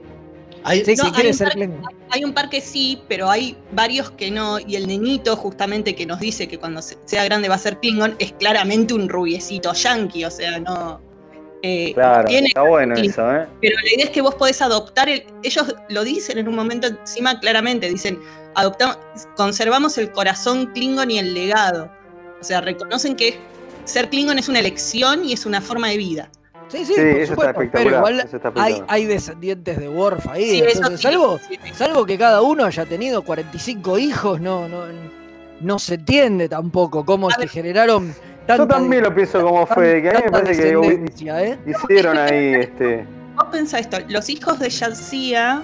D: hay-
C: Sí,
E: No,
C: si
E: hay
C: quiere
E: un
C: ser
E: par-
C: Klingon.
E: Hay un par que sí, pero hay varios que no. Y el nenito, justamente, que nos dice que cuando se- sea grande va a ser Klingon, es claramente un rubiecito yankee, o sea, no. Eh,
B: Claro,
E: tiene
B: está bueno eso, ¿eh?
E: Pero la idea es que vos podés adoptar el. Ellos lo dicen en un momento encima claramente, dicen, adoptamos, conservamos el corazón Klingon y el legado. O sea, reconocen que ser Klingon es una elección y es una forma de vida.
C: Sí, sí,
B: Sí,
C: por
B: eso está
C: supuesto, pero igual
B: eso está
C: hay, hay descendientes de Worf ahí.
E: Sí, eso
C: entonces,
E: sí,
C: salvo,
E: sí, sí.
C: salvo que cada uno haya tenido 45 hijos, no, no, no se entiende tampoco cómo
E: A
C: se
E: ver,
C: generaron
B: Yo también lo pienso como
C: tan-
B: fue, que a mí me parece que
C: ¿eh?
B: hicieron ahí este.
E: Vos pensá esto, los hijos de Yadzia,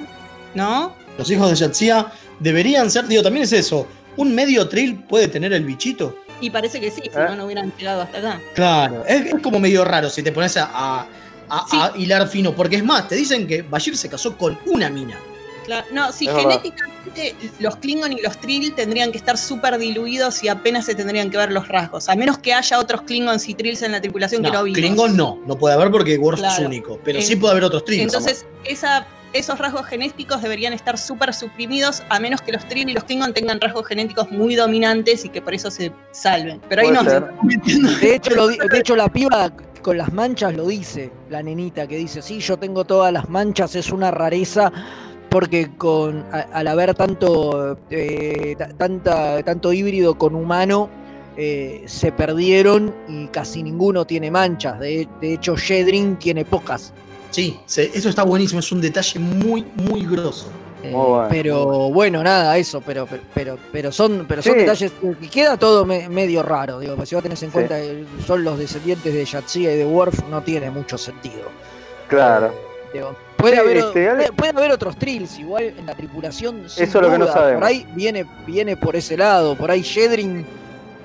E: ¿no?
D: los hijos de Yatsia deberían ser, digo, también es eso. ¿Un medio trill puede tener el bichito?
E: Y parece que sí, si
B: ¿Eh?
E: no, no hubieran llegado hasta acá.
D: Claro, es, es como medio raro si te pones a, a- a-
E: Sí.
D: a hilar fino, porque es más, te dicen que Bashir se casó con una mina.
E: Claro, no, si
B: Es verdad.
E: genéticamente los Klingon y los Trill tendrían que estar súper diluidos y apenas se tendrían que ver los rasgos. A menos que haya otros Klingons y Trills en la tripulación que no
D: No,
E: vimos.
D: Klingon no, no puede haber porque Worf es único, pero
E: En-
D: sí puede haber otros trills.
E: Entonces, esa, esos rasgos genéticos deberían estar súper suprimidos, a menos que los Trill y los Klingon tengan rasgos genéticos muy dominantes y que por eso se salven. Pero ahí no.
C: De hecho, lo de hecho, la piba con las manchas lo dice, la nenita, que dice, sí, yo tengo todas las manchas, es una rareza, porque con a- al haber tanto, eh, ta- tanta, tanto híbrido con humano, eh, se perdieron y casi ninguno tiene manchas. De, de hecho, Jedrin tiene pocas.
D: Sí, se- eso está buenísimo, es un detalle muy, muy grosso.
C: Eh,
B: bueno,
C: pero bueno, nada, eso, pero pero pero, pero son pero son
B: Sí.
C: detalles que queda todo me- medio raro, digo, pues si vos tenés en
B: Sí.
C: cuenta que son los descendientes de Yatsia y de Worf, no tiene mucho sentido.
B: Claro.
C: Digo, puede,
B: Sí,
C: haber,
B: este, Ale-
C: puede, puede haber otros trills, igual en la tripulación. sin
B: Eso es lo que no
C: duda,
B: sabemos.
C: Por ahí viene, viene por ese lado, por ahí Jedrin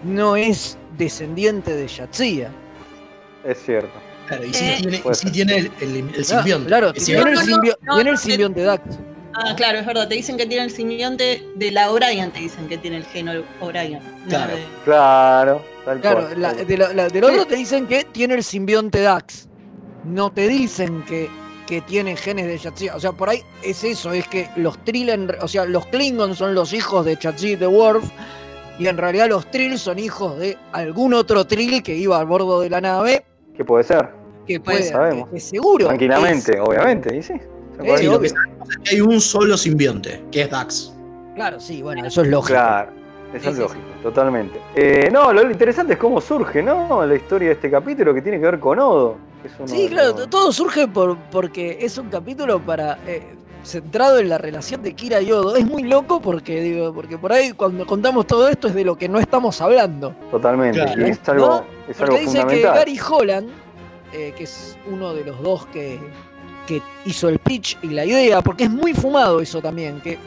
C: no es descendiente de Yatsia.
B: Es cierto.
D: Claro, y sí
E: Eh,
D: tiene, y
B: puede
D: sí
B: ser.
D: tiene el, el- el
C: Ah,
D: simbionte.
C: claro, tiene el,
E: no, no,
C: simbio-
E: no,
C: tiene el
E: no,
C: simbionte Dax.
E: Ah, claro, es verdad. Te dicen que tiene el simbionte de la O'Brien, te dicen que tiene el geno O'Brien.
D: Claro.
E: de-
B: Claro, tal
C: Claro,
B: cual.
C: la- de la- la- del otro te dicen que tiene el simbionte Dax. No te dicen que, que tiene genes de Yatsia. O sea, por ahí es eso, es que los Trill, en o sea, los Klingons son los hijos de Yatsia y de Worf. Y en realidad los Trill son hijos de algún otro Trill que iba al bordo de la nave.
B: ¿Qué puede ser?
C: Que puede,
B: sabemos.
C: que- que seguro.
B: Tranquilamente,
C: es-
B: obviamente, y sí.
D: Lo que sabemos es que hay un solo simbionte, que es Dax.
C: Claro, sí, bueno, eso es lógico.
B: Claro, eso es
E: sí,
B: lógico, totalmente. Eh, no, lo interesante es cómo surge, ¿no? La historia de este capítulo que tiene que ver con Odo.
C: Sí, claro,
B: los-
C: todo surge por, porque es un capítulo para eh, centrado en la relación de Kira y Odo. Es muy loco porque digo, porque por ahí cuando contamos todo esto es de lo que no estamos hablando.
B: Totalmente,
D: Claro.
B: y es algo,
C: ¿No?
B: es
C: Porque
B: algo
C: dice que. Gary Holland, eh, que es uno de los dos que, que hizo el pitch y la idea, porque es muy fumado eso también, que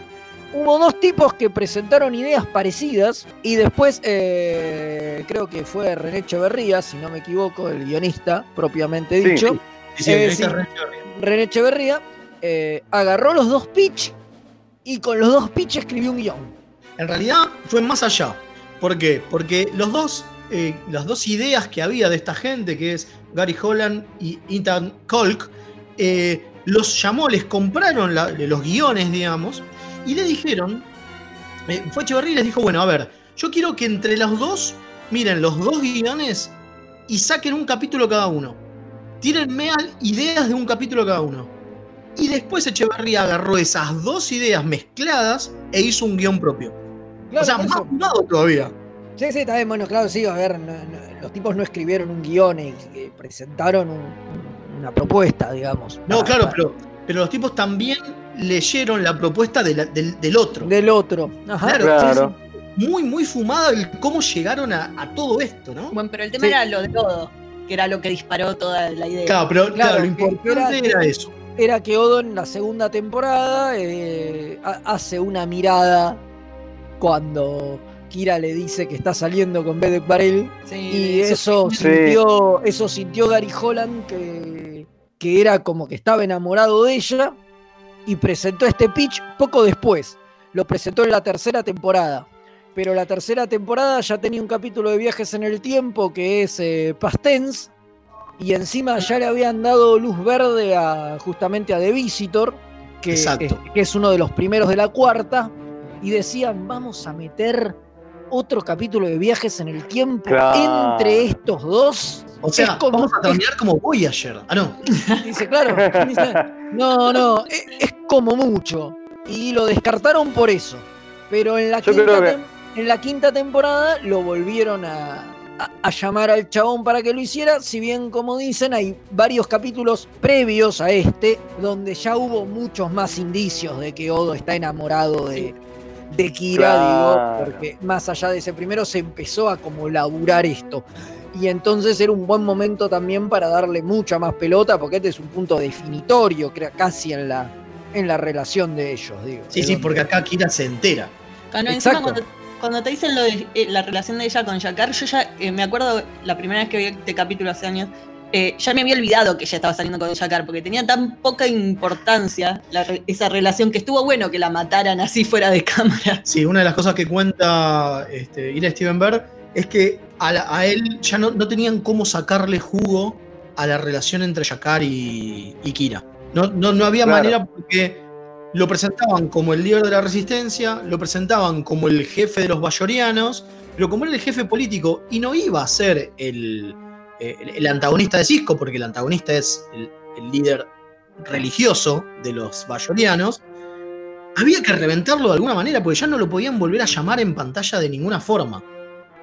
C: hubo dos tipos que presentaron ideas parecidas y después eh, creo que fue René Echeverría, si no me equivoco, el guionista propiamente dicho.
D: Sí, sí,
C: Eh, sí. René Echeverría eh, agarró los dos pitch y con los dos pitch escribió un guion.
D: En realidad fue más allá. ¿Por qué? Porque los dos, eh, las dos ideas que había de esta gente, que es Gary Holland y Ethan Kolk, eh, los llamó, les compraron la- los guiones, digamos, y le dijeron, eh, fue Echeverría y les dijo, bueno, a ver, yo quiero que entre los dos, miren los dos guiones y saquen un capítulo cada uno. Tírenme ideas de un capítulo cada uno. Y después Echeverría agarró esas dos ideas mezcladas e hizo un guion propio.
C: Claro,
D: o sea, más fumado todavía.
C: Sí, sí, está bien, bueno, claro, sí, a ver, no- no- los tipos no escribieron un guion, y, eh, presentaron un- una propuesta, digamos.
D: No,
C: para-
D: claro,
C: para-
D: pero, pero los tipos también leyeron la propuesta de la- del, del otro.
C: Del otro. Ajá,
D: Claro, muy, muy fumada el cómo llegaron a, a todo esto, ¿no?
E: Bueno, pero el tema
C: Sí.
E: era lo de todo, que era lo que disparó toda la idea.
D: Claro, pero claro, lo importante era eso.
C: Era que Odo en la segunda temporada eh, ha- hace una mirada cuando Kira le dice que está saliendo con Bedek Barel
E: Sí,
C: y
E: eso-
C: eso
B: Sí.
C: sintió, eso sintió Gary Holland que, que era como que estaba enamorado de ella y presentó este pitch poco después. Lo presentó en la tercera temporada. Pero la tercera temporada ya tenía un capítulo de viajes en el tiempo que es eh, Past Tense, y encima ya le habían dado luz verde a justamente a The Visitor, que,
D: Exacto.
C: es, que es uno de los primeros de la cuarta, y decían, vamos a meter otro capítulo de viajes en el tiempo
B: Claro.
C: entre estos dos.
D: O sea,
C: Es como-
D: vamos a terminar como Voyager. Ah, no.
C: Dice, claro, dice, no, no, es, es como mucho. Y lo descartaron por eso. Pero en la,
B: Yo
C: quinta,
B: creo que-
C: tem- en la quinta temporada lo volvieron a, a- a llamar al chabón para que lo hiciera. Si bien, como dicen, hay varios capítulos previos a este donde ya hubo muchos más indicios de que Odo está enamorado de, de Kira,
B: Claro.
C: digo, porque más allá de ese primero se empezó a como laburar esto. Y entonces era un buen momento también para darle mucha más pelota, porque este es un punto definitorio, creo, casi en la, en la relación de ellos, digo.
D: Sí, sí, porque acá Kira se entera.
C: Exacto.
E: cuando, cuando te dicen lo de eh, la relación de ella con Jakar, yo ya eh, me acuerdo la primera vez que vi este capítulo hace años, eh, ya me había olvidado que ella estaba saliendo con Jakar, porque tenía tan poca importancia la re- esa relación que estuvo bueno que la mataran así fuera de cámara.
D: Sí, una de las cosas que cuenta este, Ira Steven Bear es que a, la- a él ya no, no tenían cómo sacarle jugo a la relación entre Jakar y, y Kira. No, no, no había
B: Claro.
D: manera porque lo presentaban como el líder de la resistencia, lo presentaban como el jefe de los bayorianos, pero como era el jefe político y no iba a ser el, eh, el- antagonista de Cisco, porque el antagonista es el, el líder religioso de los bayorianos, había que reventarlo de alguna manera, porque ya no lo podían volver a llamar en pantalla de ninguna forma.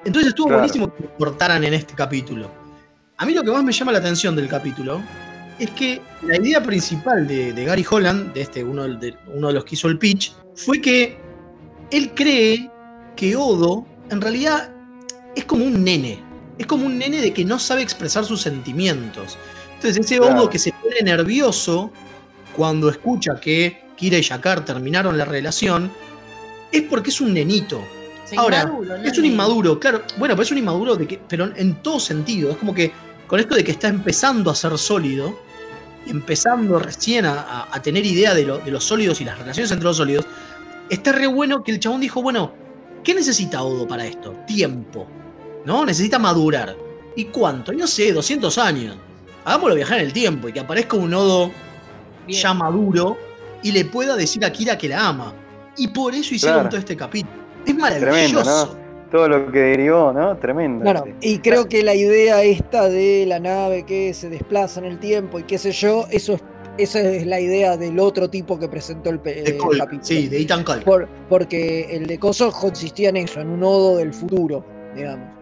D: Entonces estuvo
B: Claro.
D: buenísimo que lo cortaran en este capítulo. A mí lo que más me llama la atención del capítulo es que la idea principal de, de Gary Holland, de este, uno de, uno de los que hizo el pitch, fue que él cree que Odo en realidad es como un nene. Es como un nene de que no sabe expresar sus sentimientos. Entonces ese
B: Claro.
D: Odo que se pone nervioso cuando escucha que Kira y Jakar terminaron la relación, es porque es un nenito.
E: Sí,
D: Ahora,
E: inmaduro, ¿no?
D: es un inmaduro, claro. Bueno, pero es un inmaduro de que, pero en todo sentido. Es como que con esto de que está empezando a ser sólido, empezando recién a, a- a tener idea de, lo- de los sólidos y las relaciones entre los sólidos, está re bueno que el chabón dijo, bueno, ¿qué necesita Odo para esto? Tiempo. ¿No? Necesita madurar. ¿Y cuánto? No sé, 200 años. Hagámoslo viajar en el tiempo y que aparezca un Odo
E: Bien.
D: ya maduro y le pueda decir a Kira que la ama. Y por eso hicieron
B: Claro.
D: todo este capítulo. Es
B: Tremendo,
D: maravilloso.
B: ¿no? Todo lo que derivó, ¿no? Tremendo.
C: Claro, y creo que la idea esta de la nave que se desplaza en el tiempo y qué sé yo, eso es, esa es la idea del otro tipo que presentó el,
D: De
C: capítulo.
D: sí, de Ethan Cole.
C: Por- porque el de Coso consistía en eso, en un nodo del futuro, digamos.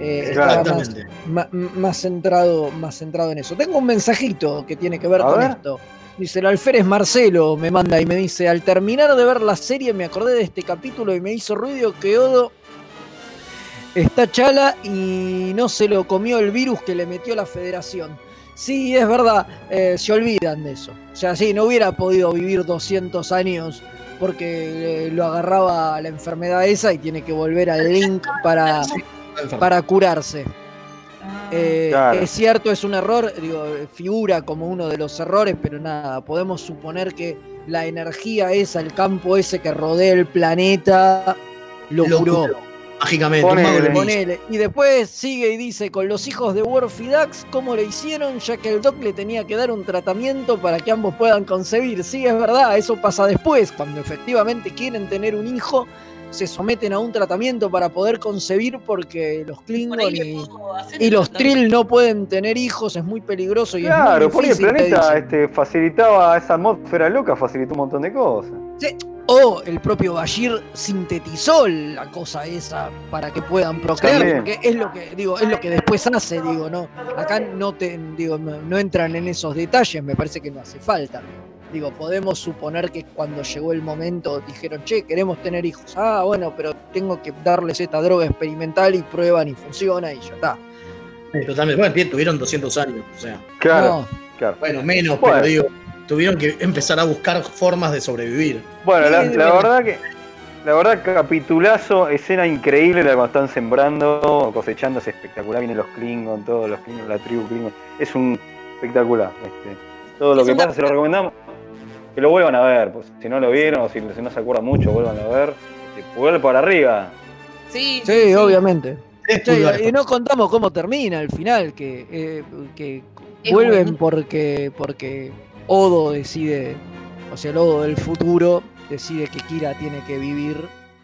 C: Eh, estaba más, centrado, más centrado en eso. Tengo un mensajito que tiene que ver
B: A
C: con
B: ver.
C: esto. Dice, el alférez Marcelo me manda y me dice, al terminar de ver la serie me acordé de este capítulo y me hizo ruido que Odo está chala y no se lo comió el virus que le metió la federación. Sí, es verdad, eh, se olvidan de eso. O sea, sí, no hubiera podido vivir 200 años porque eh, lo agarraba la enfermedad esa y tiene que volver al link para, para curarse. Eh,
B: Claro.
C: Es cierto, es un error, digo, figura como uno de los errores, pero nada, podemos suponer que la energía esa, el campo ese que rodea el planeta, lo,
D: Lo
C: curó.
D: curó, Mágicamente. un
B: Ponele.
C: Ponele. Y después sigue y dice, con los hijos de Worf y Dax, ¿cómo le hicieron? Ya que el Doc le tenía que dar un tratamiento para que ambos puedan concebir. Sí, es verdad, eso pasa después, cuando efectivamente quieren tener un hijo, se someten a un tratamiento para poder concebir porque los
E: Por
C: Klingon y,
E: el
C: los. Trill no pueden tener hijos, es muy peligroso y
B: Claro,
C: es
B: por
C: muy
B: el
C: difícil. te
B: planeta
C: dicen.
B: este, facilitaba esa atmósfera loca, facilitó un montón de cosas.
C: O el propio Bashir sintetizó la cosa esa para que puedan procrear,
B: También.
C: porque es lo que digo, es lo que después hace, digo, no. Acá no te digo, no, no entran en esos detalles, me parece que no hace falta. Digo, podemos suponer que cuando llegó el momento dijeron, che, queremos tener hijos. Ah, bueno, pero tengo que darles esta droga experimental y prueban y funciona y ya está.
D: Sí, totalmente. Bueno, bien, tuvieron 200 años, o sea.
B: Claro, claro.
D: Bueno, menos,
B: Bueno.
D: pero digo, tuvieron que empezar a buscar formas de sobrevivir.
B: Bueno, la, verdad que. La verdad, capitulazo, escena increíble la que están sembrando, cosechando, es espectacular. Vienen los Klingon, todos los Klingon, la tribu Klingon. Es un espectacular. Este, todo lo
E: Es
B: que pasa se lo recomendamos. Que lo vuelvan a ver, pues si no lo vieron o si, si no se acuerdan mucho, vuelvan a ver. Pulgar para arriba.
E: Sí,
C: Sí, obviamente. Che, y no contamos cómo termina al final, que, eh, que vuelven
E: bueno.
C: porque, porque Odo decide, o sea, el Odo del futuro decide que Kira tiene que vivir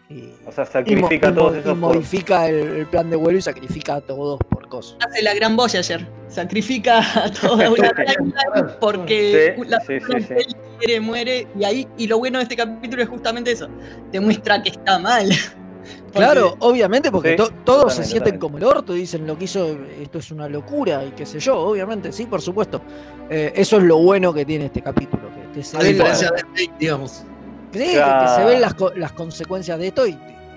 C: y,
B: O sea, sacrifica
C: y
B: a todos
C: y
B: esos
C: modifica el, el plan de vuelo y sacrifica a todos por cosas.
E: Hace la gran Voyager. Sacrifica a toda una porque
B: Sí,
E: la
B: sí, sí,
E: persona
B: sí.
E: que él quiere muere. Y ahí, y lo bueno de este capítulo es justamente eso. Te muestra que está mal. Porque-
C: Claro, obviamente, porque
B: Sí,
C: to- todos se sienten como el orto y dicen lo que hizo, esto es una locura y qué sé yo, obviamente, sí, por supuesto. Eh, eso es lo bueno que tiene este capítulo, que, que se
D: A diferencia de digamos.
C: Sí, que- que,
B: Claro.
C: se ven las, las consecuencias de esto y,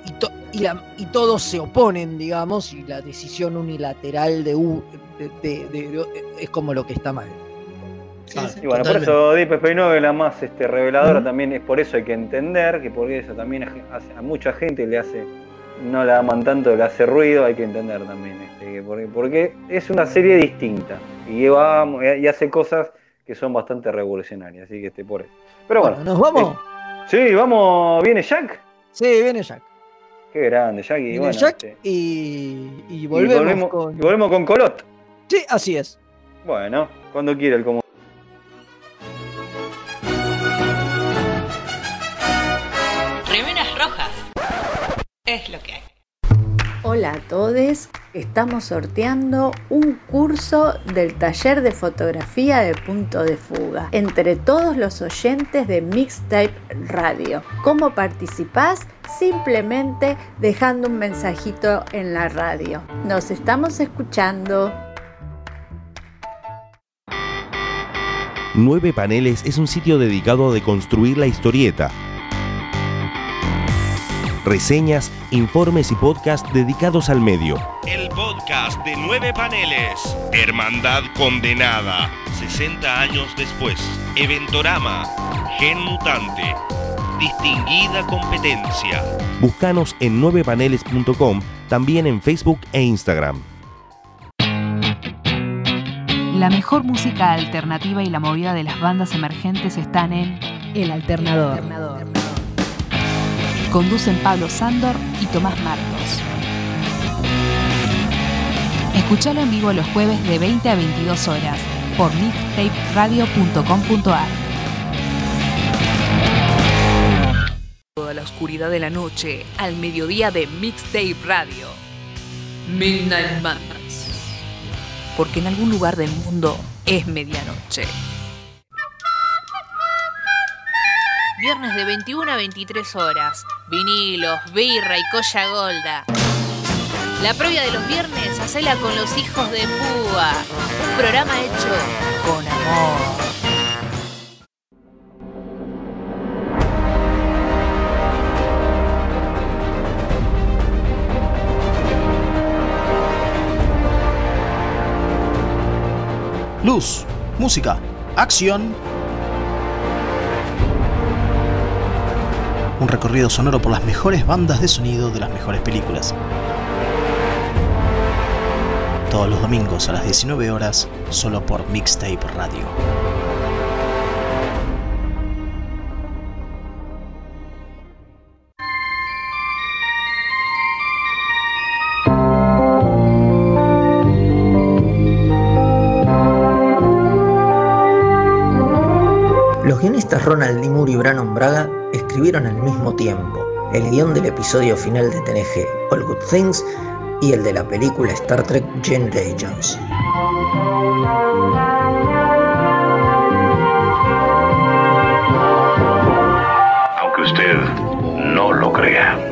C: y, to- y la- y todos se oponen, digamos, y la decisión unilateral de, U- de- de- de- de- es como lo que está mal.
D: Claro,
B: Y bueno, por eso Deep Space Nine es la más este, reveladora también, es por eso hay que entender que por eso también a, hace- a mucha gente le hace, no la aman tanto, le hace ruido, hay que entender también, este, que porque, porque es una serie distinta y, va, y hace cosas que son bastante revolucionarias, así que este, por eso. Pero bueno,
C: Bueno, ¿nos vamos?
B: Sí, vamos, viene Jack,
C: Sí, viene Jack.
B: qué grande Jack, y
C: Viene
B: bueno,
C: Jack
B: este,
C: y, y
B: y
C: volvemos,
B: volvemos,
C: con...
B: y volvemos con Colot.
C: Sí, así es.
B: Bueno, cuando quiera el como.
K: Remeras rojas. Es lo que hay.
H: Hola a todos, estamos sorteando un curso del taller de fotografía de punto de fuga entre todos los oyentes de Mixtape Radio. ¿Cómo participás? Simplemente dejando un mensajito en la radio. Nos estamos escuchando.
N: Nueve Paneles es un sitio dedicado a deconstruir la historieta. Reseñas, informes y podcasts dedicados al medio. El podcast de Nueve Paneles. Hermandad Condenada. 60 años después. Eventorama. Gen Mutante. Distinguida competencia. Búscanos en 9paneles.com, también en Facebook e Instagram.
K: La mejor música alternativa y la movida de las bandas emergentes están en El Alternador. Conducen Pablo Sándor y Tomás Marcos. Escuchalo en vivo los jueves de 20 a 22 horas por mixtaperadio.com.ar. Toda la oscuridad de la noche al mediodía de Mixtape Radio. Midnight Madness. Porque en algún lugar del mundo es medianoche. Viernes de 21 a 23 horas. Vinilos, birra y colla golda. La previa de los viernes, hacela con los hijos de Púa. Un programa hecho con amor.
D: Luz, música, acción. Un recorrido sonoro por las mejores bandas de sonido de las mejores películas. Todos los domingos a las 19 horas, solo por Mixtape Radio.
O: Los guionistas Ronald D. Moore y Brannon Braga escribieron al mismo tiempo el guion del episodio final de TNG, All Good Things, y el de la película Star Trek Generations.
P: aunque usted no lo crea.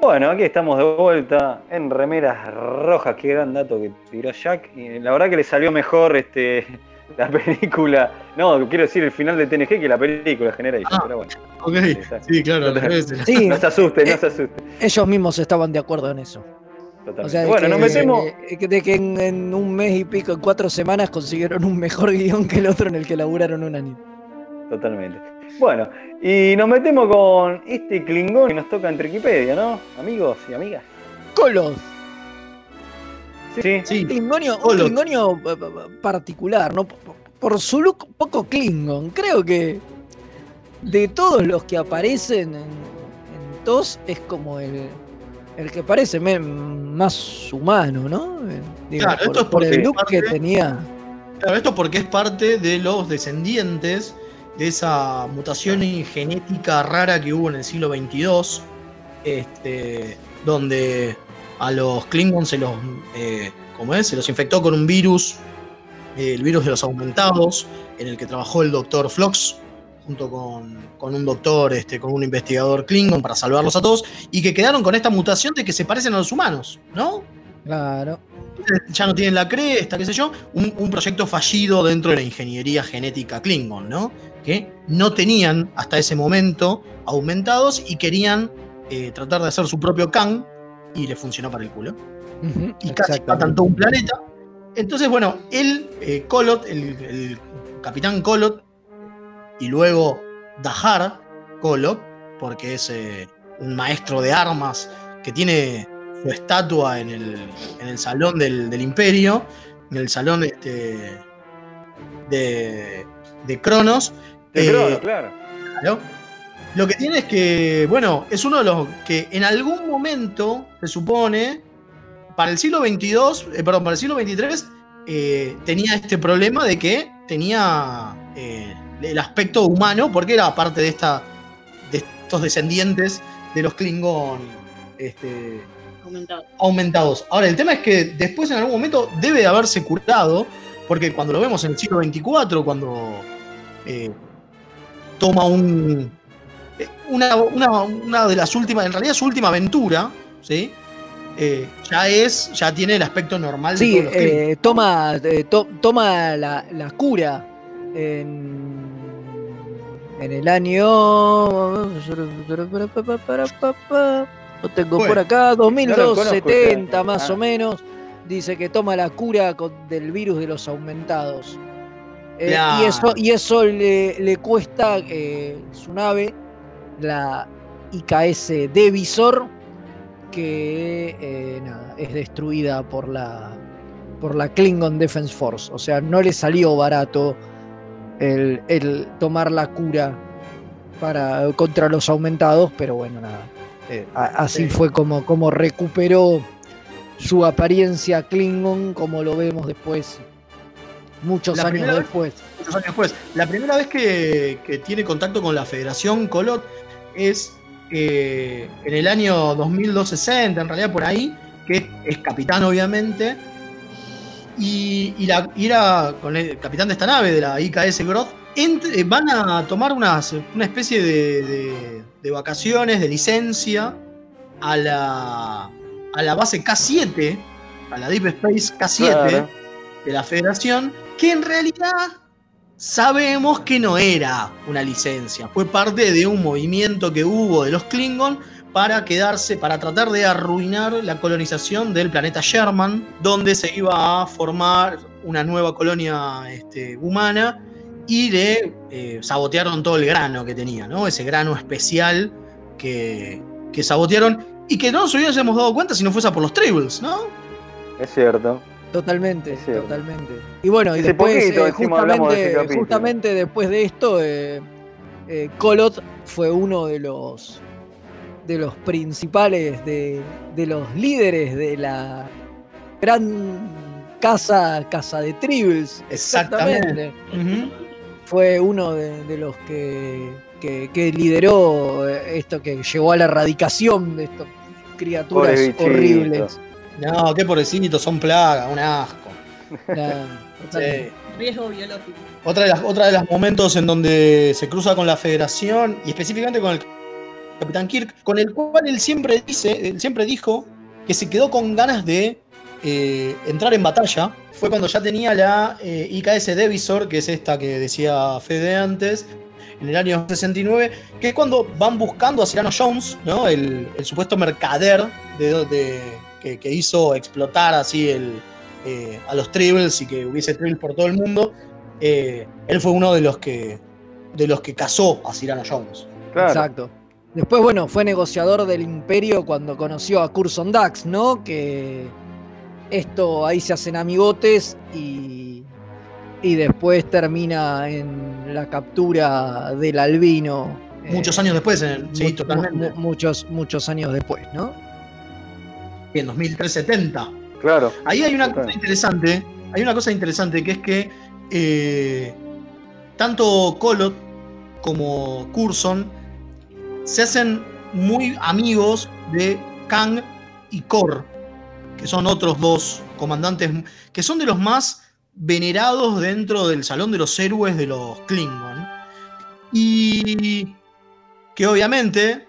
B: Bueno, aquí estamos de vuelta en remeras rojas. Qué gran dato que tiró Jack. Y la verdad que le salió mejor este la película. No, quiero decir el final de TNG que la película genera
D: Ah,
B: pero bueno.
D: Ok, sí, claro.
C: Sí.
B: No se asuste, no se asuste.
C: Ellos mismos estaban de acuerdo en eso.
B: Totalmente.
C: O sea, de
B: bueno,
C: que,
B: nos metemos.
C: de- de que en, en un mes y pico, en cuatro semanas, consiguieron un mejor guion que el otro en el que laburaron un año.
B: Totalmente. Bueno, y nos metemos con este Klingón que nos toca en Wikipedia, ¿no? Amigos y amigas.
C: Colos.
B: Sí,
C: Un Klingonio, un. Klingonio, eh, eh, particular, ¿no? Por, por su look poco Klingon. Creo que de todos los que aparecen en, en TOS es como el, el que parece me- más humano, ¿no? Eh, digo,
D: Claro,
C: por,
D: esto es
C: por el look que tenía.
D: Claro, esto porque es parte de los descendientes de esa mutación genética rara que hubo en el siglo XXII, este, donde a los Klingons se los, eh, ¿cómo es? se los infectó con un virus, eh, el virus de los aumentados, en el que trabajó el doctor Flox, junto con, con un doctor, este, con un investigador Klingon para salvarlos a todos, y que quedaron con esta mutación de que se parecen a los humanos, ¿no?
C: Claro.
D: ya no tienen la cresta, qué sé yo, un, un proyecto fallido dentro de la ingeniería genética Klingon, ¿no? Que no tenían hasta ese momento aumentados y querían eh, tratar de hacer su propio Kang y le funcionó para el culo. Y casi todo un planeta. Entonces, bueno, él, eh, Kolot, el, el capitán Kolot, y luego Dahar Kolot, porque es eh, un maestro de armas que tiene su estatua en el, en el salón del, del imperio, en el salón este, de, de Cronos.
B: De
D: Eh,
B: Cronos, claro.
D: Claro. Lo que tiene es que, bueno, es uno de los que en algún momento, se supone, para el siglo XXII, eh, perdón, para el siglo XXIII, eh, tenía este problema de que tenía el aspecto humano, porque era parte de, esta, de estos descendientes de los Klingon este,
E: Aumentado.
D: aumentados. Ahora, el tema es que después en algún momento debe de haberse curado, porque cuando lo vemos en el siglo XXIV, cuando eh, toma un, eh, una, una- una de las últimas, en realidad su última aventura, ¿sí? Eh, ya es, ya tiene el aspecto normal de
C: Sí,
D: todos los Klingon.
C: eh, toma, eh, to- toma la, la cura en, en el año. Lo tengo por acá,
B: no lo conozco
C: 2270
B: ya.
C: más
B: Ah.
C: o menos. Dice que toma la cura con- del virus de los aumentados. Eh, y eso, y eso le, le cuesta eh, su nave, la IKS Devisor, que eh, nada, es destruida por la, por la Klingon Defense Force. O sea, no le salió barato el, el tomar la cura para, contra los aumentados, pero bueno, nada. eh, así
D: Sí.
C: fue como, como recuperó su apariencia Klingon, como lo vemos después, muchos
D: La
C: años
D: vez-
C: después.
D: muchos años después. La primera vez que, que tiene contacto con la Federación Colot es eh, en el año 2260, en realidad por ahí, que es capitán obviamente, y, y la, y era con el capitán de esta nave, de la IKS Groth, eh, van a tomar unas, una especie de, de- de vacaciones, de licencia, a la, a la base K7, a la Deep Space K7
B: Claro.
D: de la Federación, que en realidad sabemos que no era una licencia, fue parte de un movimiento que hubo de los Klingon para quedarse, para tratar de arruinar la colonización del planeta Sherman, donde se iba a formar una nueva colonia este, humana y le eh, sabotearon todo el grano que tenía, ¿no? Ese grano especial que, que sabotearon y que no nos hubiésemos dado cuenta si no fuese por los Tribbles, ¿no?
B: Es cierto.
C: Totalmente,
B: Es cierto.
C: totalmente. Y bueno, y después,
B: poquito
C: eh,
B: de
C: justamente, después de esto, eh, eh, Kolot fue uno de los de los principales, de, de los líderes de la gran casa, casa de Tribbles.
D: Exactamente.
C: Fue uno de, de los que, que, que lideró eh, esto que llevó a la erradicación de estas criaturas horribles.
D: No, qué pobrecitos, son plaga, un asco. Sí.
E: Riesgo biológico.
D: Otra de, las, otra de los momentos en donde se cruza con la Federación y específicamente con el Capitán Kirk, con el cual él siempre dice, él siempre dijo que se quedó con ganas de eh, entrar en batalla. Fue cuando ya tenía la eh, IKS Devisor, que es esta que decía Fede antes, en el año 69, que es cuando van buscando a Cyrano Jones, ¿no? el, el supuesto mercader de, de- que, que hizo explotar así el, eh, a los tribbles y que hubiese tribbles por todo el mundo. Eh, él fue uno de los que de los que cazó a Cyrano Jones.
C: Exacto. Después, bueno, fue negociador del imperio cuando conoció a Curson Dax, ¿no? Que esto ahí se hacen amigotes y, y después termina en la captura del albino.
D: Muchos años después, en el- sí,
C: mu-
D: totalmente.
C: mu- muchos, muchos años después, ¿no?
D: En 2370.
B: Claro.
D: Ahí hay una
B: Total.
D: cosa interesante. Hay una cosa interesante que es que eh, tanto Colot como Curson se hacen muy amigos de Kang y Kor, que son otros dos comandantes que son de los más venerados dentro del Salón de los Héroes de los Klingon. Y que obviamente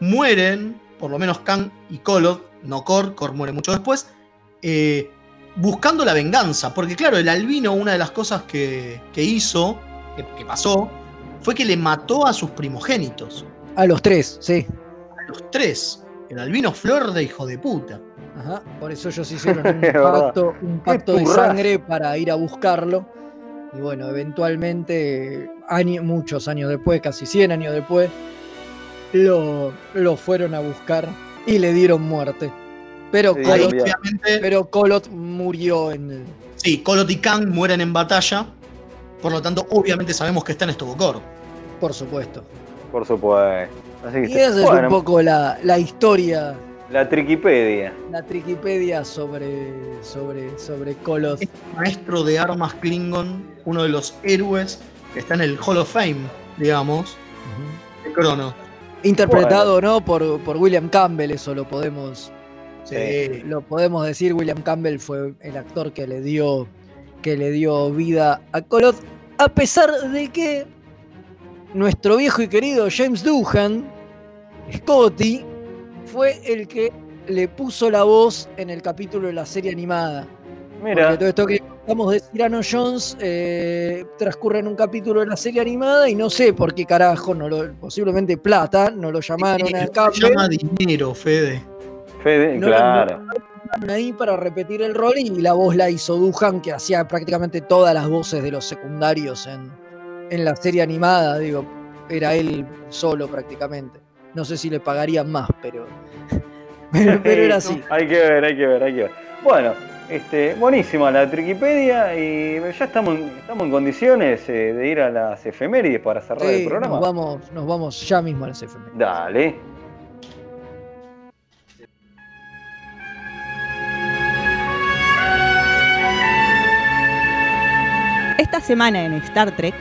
D: mueren, por lo menos Kang y Kolot, no Kor, Kor muere mucho después, eh, buscando la venganza. Porque claro, el albino, una de las cosas que, que hizo, que pasó, fue que le mató a sus primogénitos.
C: A los tres, sí.
D: A los tres. El albino flor de hijo de puta.
C: Ajá, por eso ellos hicieron un pacto, un pacto de sangre para ir a buscarlo. Y bueno, eventualmente, año- muchos años después, casi 100 años después, lo, lo fueron a buscar y le dieron muerte. Pero,
D: Sí, obviamente-
C: pero Kolot murió en el...
D: Sí, Kolot y Kang mueren en batalla. Por lo tanto, obviamente sabemos que está en Estobocor.
C: Por supuesto.
B: Por supuesto. Así que
C: Y esa es
B: bueno,
C: un poco la, la historia,
B: la Triquipedia.
C: la Triquipedia sobre, sobre, sobre Kolot.
D: Maestro de armas Klingon, uno de los héroes que está en el Hall of Fame, digamos, de Crono.
C: Interpretado, ¿no? Por, por William Campbell, eso lo podemos,
D: Sí.
C: lo podemos decir. William Campbell fue el actor que le dio, que le dio vida a Kolot, a pesar de que nuestro viejo y querido James Doohan, Scotty, fue el que le puso la voz en el capítulo de la serie animada.
B: Mira.
C: Porque todo esto que hablamos de Cyrano Jones eh, transcurre en un capítulo de la serie animada y no sé por qué carajo, no lo, posiblemente plata, no lo llamaron a
D: Se
C: Campbell.
D: llama dinero, Fede.
B: Fede,
C: No,
B: claro.
C: ahí para repetir el rol y la voz la hizo Duhan, que hacía prácticamente todas las voces de los secundarios en, en la serie animada, digo, era él solo prácticamente. No sé si le pagarían más, pero, pero, pero era así.
B: Hay que ver, hay que ver, hay que ver. Bueno, este, buenísima la Triquipedia y ya estamos, en- estamos en condiciones eh, de ir a las efemérides para cerrar
C: Sí,
B: el programa.
C: nos, vamos, nos vamos ya mismo a las efemérides.
B: Dale.
M: Esta semana en Star Trek,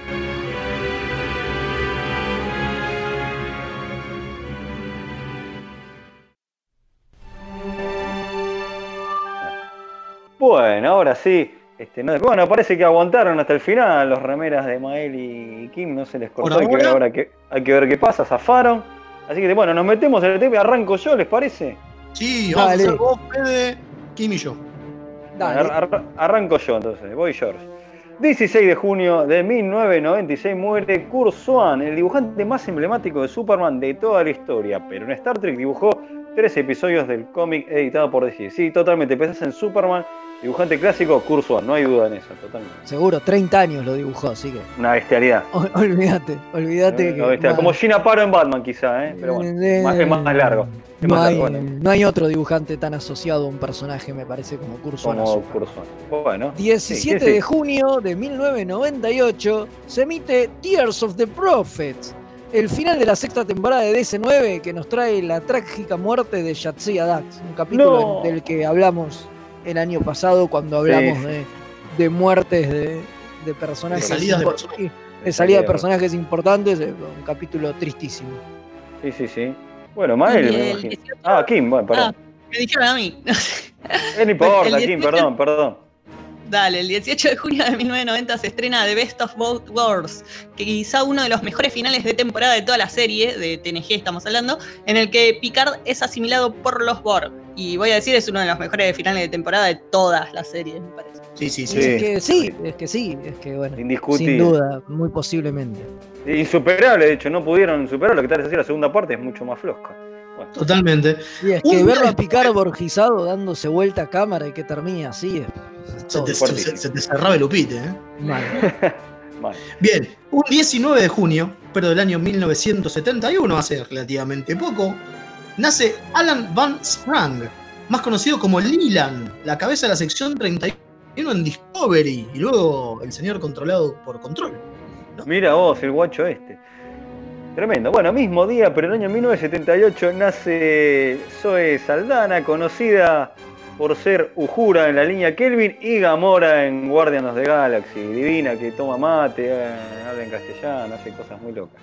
B: Bueno, ahora sí. Este, no- bueno, parece que aguantaron hasta el final los remeras de Mael y Kim, no se les cortó. Hay que, ver
D: ahora-
B: que, hay que ver qué pasa, zafaron. Así que bueno, nos metemos en el tema y arranco yo, ¿les parece?
D: Sí, vamos
B: Dale.
D: a vos, Fede, Kim y yo.
B: Ar- ar- arranco yo entonces, voy George. 16 de junio de 1996 muere Kurt Swan, el dibujante más emblemático de Superman de toda la historia, pero en Star Trek dibujó tres episodios del cómic editado por DC. Sí, totalmente, pensás en Superman, dibujante clásico, Swan, no hay duda en eso, totalmente.
C: Seguro, 30 años lo dibujó, así que
B: Una bestialidad.
C: ol- olvídate, olvídate que
B: Una bestialidad.
C: más-
B: Como Gina Paro en Batman quizá, ¿eh? pero bueno,
C: Eh,
B: más- es más largo. Es
C: no
B: más
C: hay,
B: largo, bueno,
C: no hay otro dibujante tan asociado a un personaje, me parece, como a
B: como Swan. Bueno.
C: 17
B: sí, sí,
C: de junio de 1998 se emite Tears of the Prophets, el final de la sexta temporada de DC9 que nos trae la trágica muerte de Yatsia Dax, un capítulo
B: No.
C: del que hablamos el año pasado cuando hablamos
B: Sí.
C: de, de muertes de, de personajes
D: De salidas de personajes.
C: de salida de personajes importantes, eh, un capítulo tristísimo.
B: Sí, sí, sí. Bueno, Mael, me imagino.
E: 18
B: Ah, Kim, bueno, perdón.
E: Ah, me dijeron a mí.
B: Eh, no importa,
E: el
B: Kim,
E: 18
B: perdón, perdón.
E: Dale, el 18 de junio de 1990 se estrena The Best of Both Worlds, que quizá uno de los mejores finales de temporada de toda la serie, de TNG estamos hablando, en el que Picard es asimilado por los Borg. Y voy a decir, es uno de los mejores finales de temporada de todas las series, me parece.
D: Sí, sí,
C: Es que sí, es que sí, es que bueno.
B: Indiscutible.
C: Sin duda, muy posiblemente.
B: Insuperable, de hecho, no pudieron superarlo. Que tal es así, la segunda parte es mucho más floja. Bueno.
D: Totalmente.
C: Y es que
D: Un
C: verlo a picar borgizado dándose vuelta a cámara y que termine así es.
D: Se te, se- se te cerraba el upite, ¿eh?
C: Mal.
B: Mal.
D: Bien, un 19 de junio, pero del año 1971, hace relativamente poco, nace Alan Van Sprang, más conocido como Leland, la cabeza de la sección 31 en Discovery, y luego el señor controlado por control.
B: Mira vos, el guacho este. Tremendo. Bueno, mismo día, pero en el año 1978 nace Zoe Saldana, conocida por ser Uhura en la línea Kelvin y Gamora en Guardians of the Galaxy. Divina, que toma mate, eh, habla en castellano, hace cosas muy locas.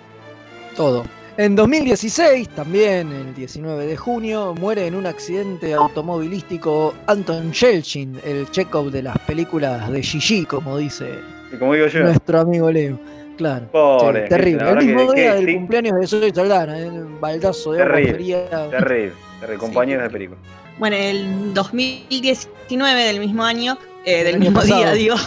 C: Todo. En 2016, también el 19 de junio, muere en un accidente automovilístico Anton Yelchin, el Chekhov de las películas de Gigi, como dice
B: Y como digo yo,
C: nuestro amigo Leo. Claro.
B: Pobre,
C: Sí, terrible. El mismo
B: que-
C: día
B: que
C: del
B: sí.
C: cumpleaños de Zoe Saldana, el baldazo de agua
B: terrible,
C: fría.
B: terrible, terrible, compañeros de película.
E: Bueno, el 2019 del mismo año, eh,
C: El
E: del mismo
C: pasado.
E: día, digo.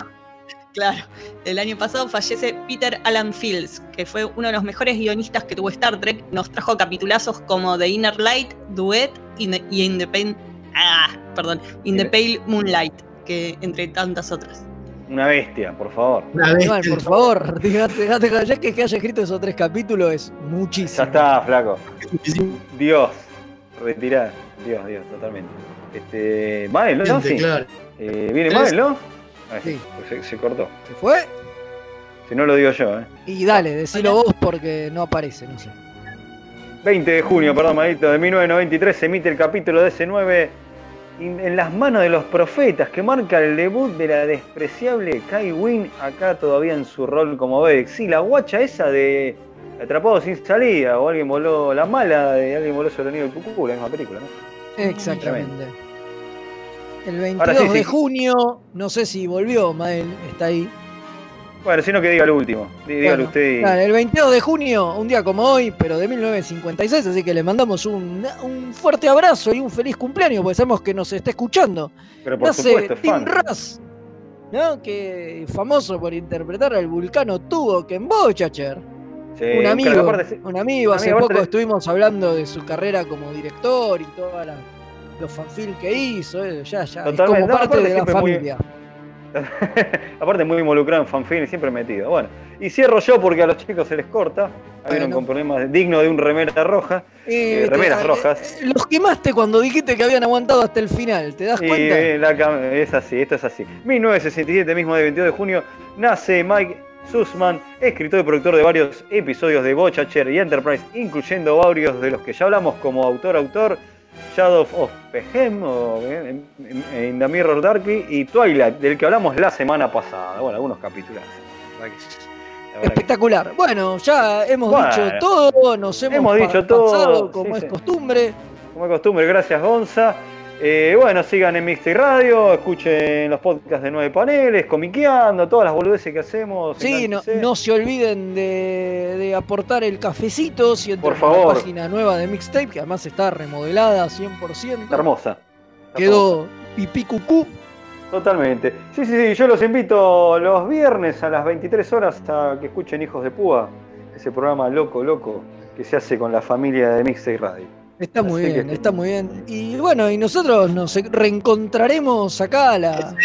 E: Claro, el año pasado fallece Peter Alan Fields, que fue uno de los mejores guionistas que tuvo Star Trek. Nos trajo capitulazos como The Inner Light, Duet y, Ne- y In the Pen- ah, perdón, In the Pale Moonlight, que entre tantas otras.
B: Una bestia, por favor.
D: Una
C: Igual, por favor, dejate, dejate, ya que, que haya escrito esos tres capítulos es
B: Ya
C: muchísimo.
B: está, flaco. Dios, retirá. Dios, Dios, totalmente. Este, Mael, ¿no? Sí.
D: claro.
B: Eh, Viene. Mael, ¿no? Ah,
C: Sí.
B: pues se, se cortó.
C: ¿Se fue?
B: Si no lo digo yo, ¿eh?
C: Y dale, decilo vos porque no aparece, no sé.
B: 20 de junio, perdón, Maelito, de 1993 se emite el capítulo de S9 in- en las manos de los profetas, que marca el debut de la despreciable Kai Wynn, acá todavía en su rol como Bedex. Sí, la guacha esa de Atrapado sin salida, o alguien voló, la mala de alguien voló sobre el nido del cucú, la misma película, ¿no?
C: Exactamente. El 22
B: Ahora sí,
C: de
B: sí.
C: junio, no sé si volvió, Mael, está ahí.
B: Bueno, sino que diga lo último. Dí- Dígalo
C: Bueno,
B: usted y...
C: claro, el 22 de junio, un día como hoy, pero de 1956, así que le mandamos un, un fuerte abrazo y un feliz cumpleaños, porque sabemos que nos está escuchando.
B: Pero por
C: Nace
B: supuesto, es
C: Tim. Russ, ¿no? Que famoso por interpretar al vulcano Tuvok en Bochacher.
B: Sí,
C: un amigo,
B: aparte,
C: un amigo. Hace poco
B: le-
C: estuvimos hablando de su carrera como director y todos los fanfilms que hizo. eh, Ya, ya, es como
B: No,
C: parte de la
B: muy-
C: familia.
B: Aparte muy involucrado en fanfilm y siempre metido. Bueno, y cierro yo porque a los chicos se les corta. Hay
C: Bueno.
B: con problemas digno de un remera roja.
C: Eh,
B: eh, remeras
C: te-
B: rojas.
C: Los quemaste cuando dijiste que habían aguantado hasta el final, ¿te das
B: Y
C: cuenta?
B: eh, la es así, esto es así. 1967, mismo de 22 de junio, nace Mike Sussman, escritor y productor de varios episodios de Bochacher y Enterprise, incluyendo varios de los que ya hablamos como autor-autor, Shadow of Pehem, o eh, en- In the Mirror Darkly y Twilight, del que hablamos la semana pasada. Bueno, algunos capítulos. Que-
C: Espectacular. Bueno, ya hemos
B: Bueno.
C: dicho todo, nos hemos,
B: Hemos dicho todo,
C: pasado como
B: sí,
C: es
B: sí.
C: costumbre.
B: Como de costumbre, gracias Gonza. Eh, bueno, sigan en Mixtape Radio, escuchen los podcasts de Nueve Paneles, comiqueando, todas las boludeces que hacemos.
C: Sí, no, no se olviden de, de aportar el cafecito si entran
B: Por
C: a la página nueva de Mixtape, que además está remodelada 100%.
B: Está hermosa. Está
C: Quedó pipí cucú.
B: Totalmente. Sí, sí, sí, yo los invito los viernes a las 23 horas a que escuchen Hijos de Púa, ese programa loco, loco que se hace con la familia de Mixtape Radio.
C: Está muy
B: Así que-
C: bien, está muy bien. Y bueno, y nosotros nos reencontraremos acá a la,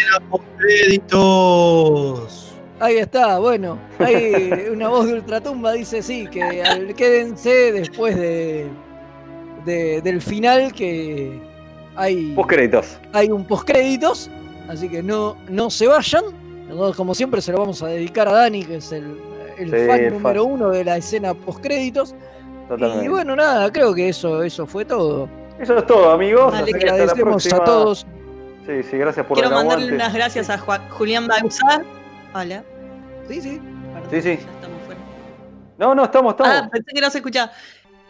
D: Créditos.
C: Ahí está, bueno. Hay una voz de Ultratumba dice sí, que al- quédense después de, de- del final que hay,
B: Postcréditos.
C: hay un postcréditos, así que no, no se vayan. Nosotros como siempre se lo vamos a dedicar a Dani, que es el, el
B: Sí,
C: fan
B: el
C: número
B: fan.
C: uno de la escena postcréditos.
B: Totalmente.
C: Y bueno, nada, creo que eso, eso fue todo.
B: Eso es todo, amigos.
C: Vale,
B: que hasta la
C: agradecemos a
B: próxima.
C: todos.
B: Sí, sí, gracias por
E: Quiero mandarle
B: aguante.
E: unas gracias a Juan- Julián Bauzá. Hola.
C: Sí, sí.
B: Sí, sí.
E: Ya estamos fuera.
B: No, no, estamos, estamos.
E: Ah, pensé que no se escuchaba.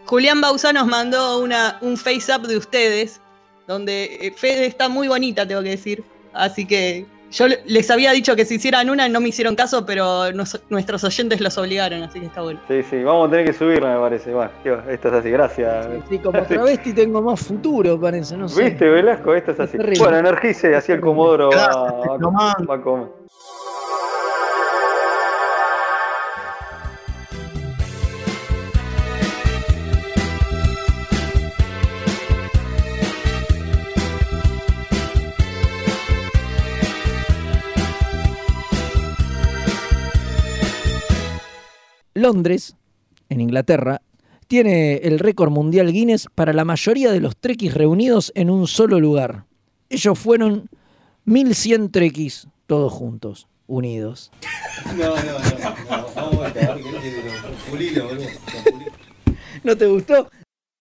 E: Julián Bauzá nos mandó una, un face up de ustedes, donde eh, Fede está muy bonita, tengo que decir. Así que Yo le- les había dicho que se hicieran una, no me hicieron caso, pero nos- nuestros oyentes los obligaron, así que está bueno.
B: Sí, sí, vamos a tener que subirla, me parece. Bueno, tío, esto es así, gracias.
C: Sí, como travesti tengo más futuro, parece, no sé.
B: ¿Viste, Velasco? Esto es así. Bueno, energice, así el Comodoro va, va-
D: Tecnoman.
B: va a comer.
C: Londres, en Inglaterra, tiene el récord mundial Guinness para la mayoría de los trekkies reunidos en un solo lugar. Ellos fueron 1100 trekkies, todos juntos, unidos.
Q: No, no, no, no. Vamos a acabar que no tiene pulilo, boludo.
C: ¿No te gustó?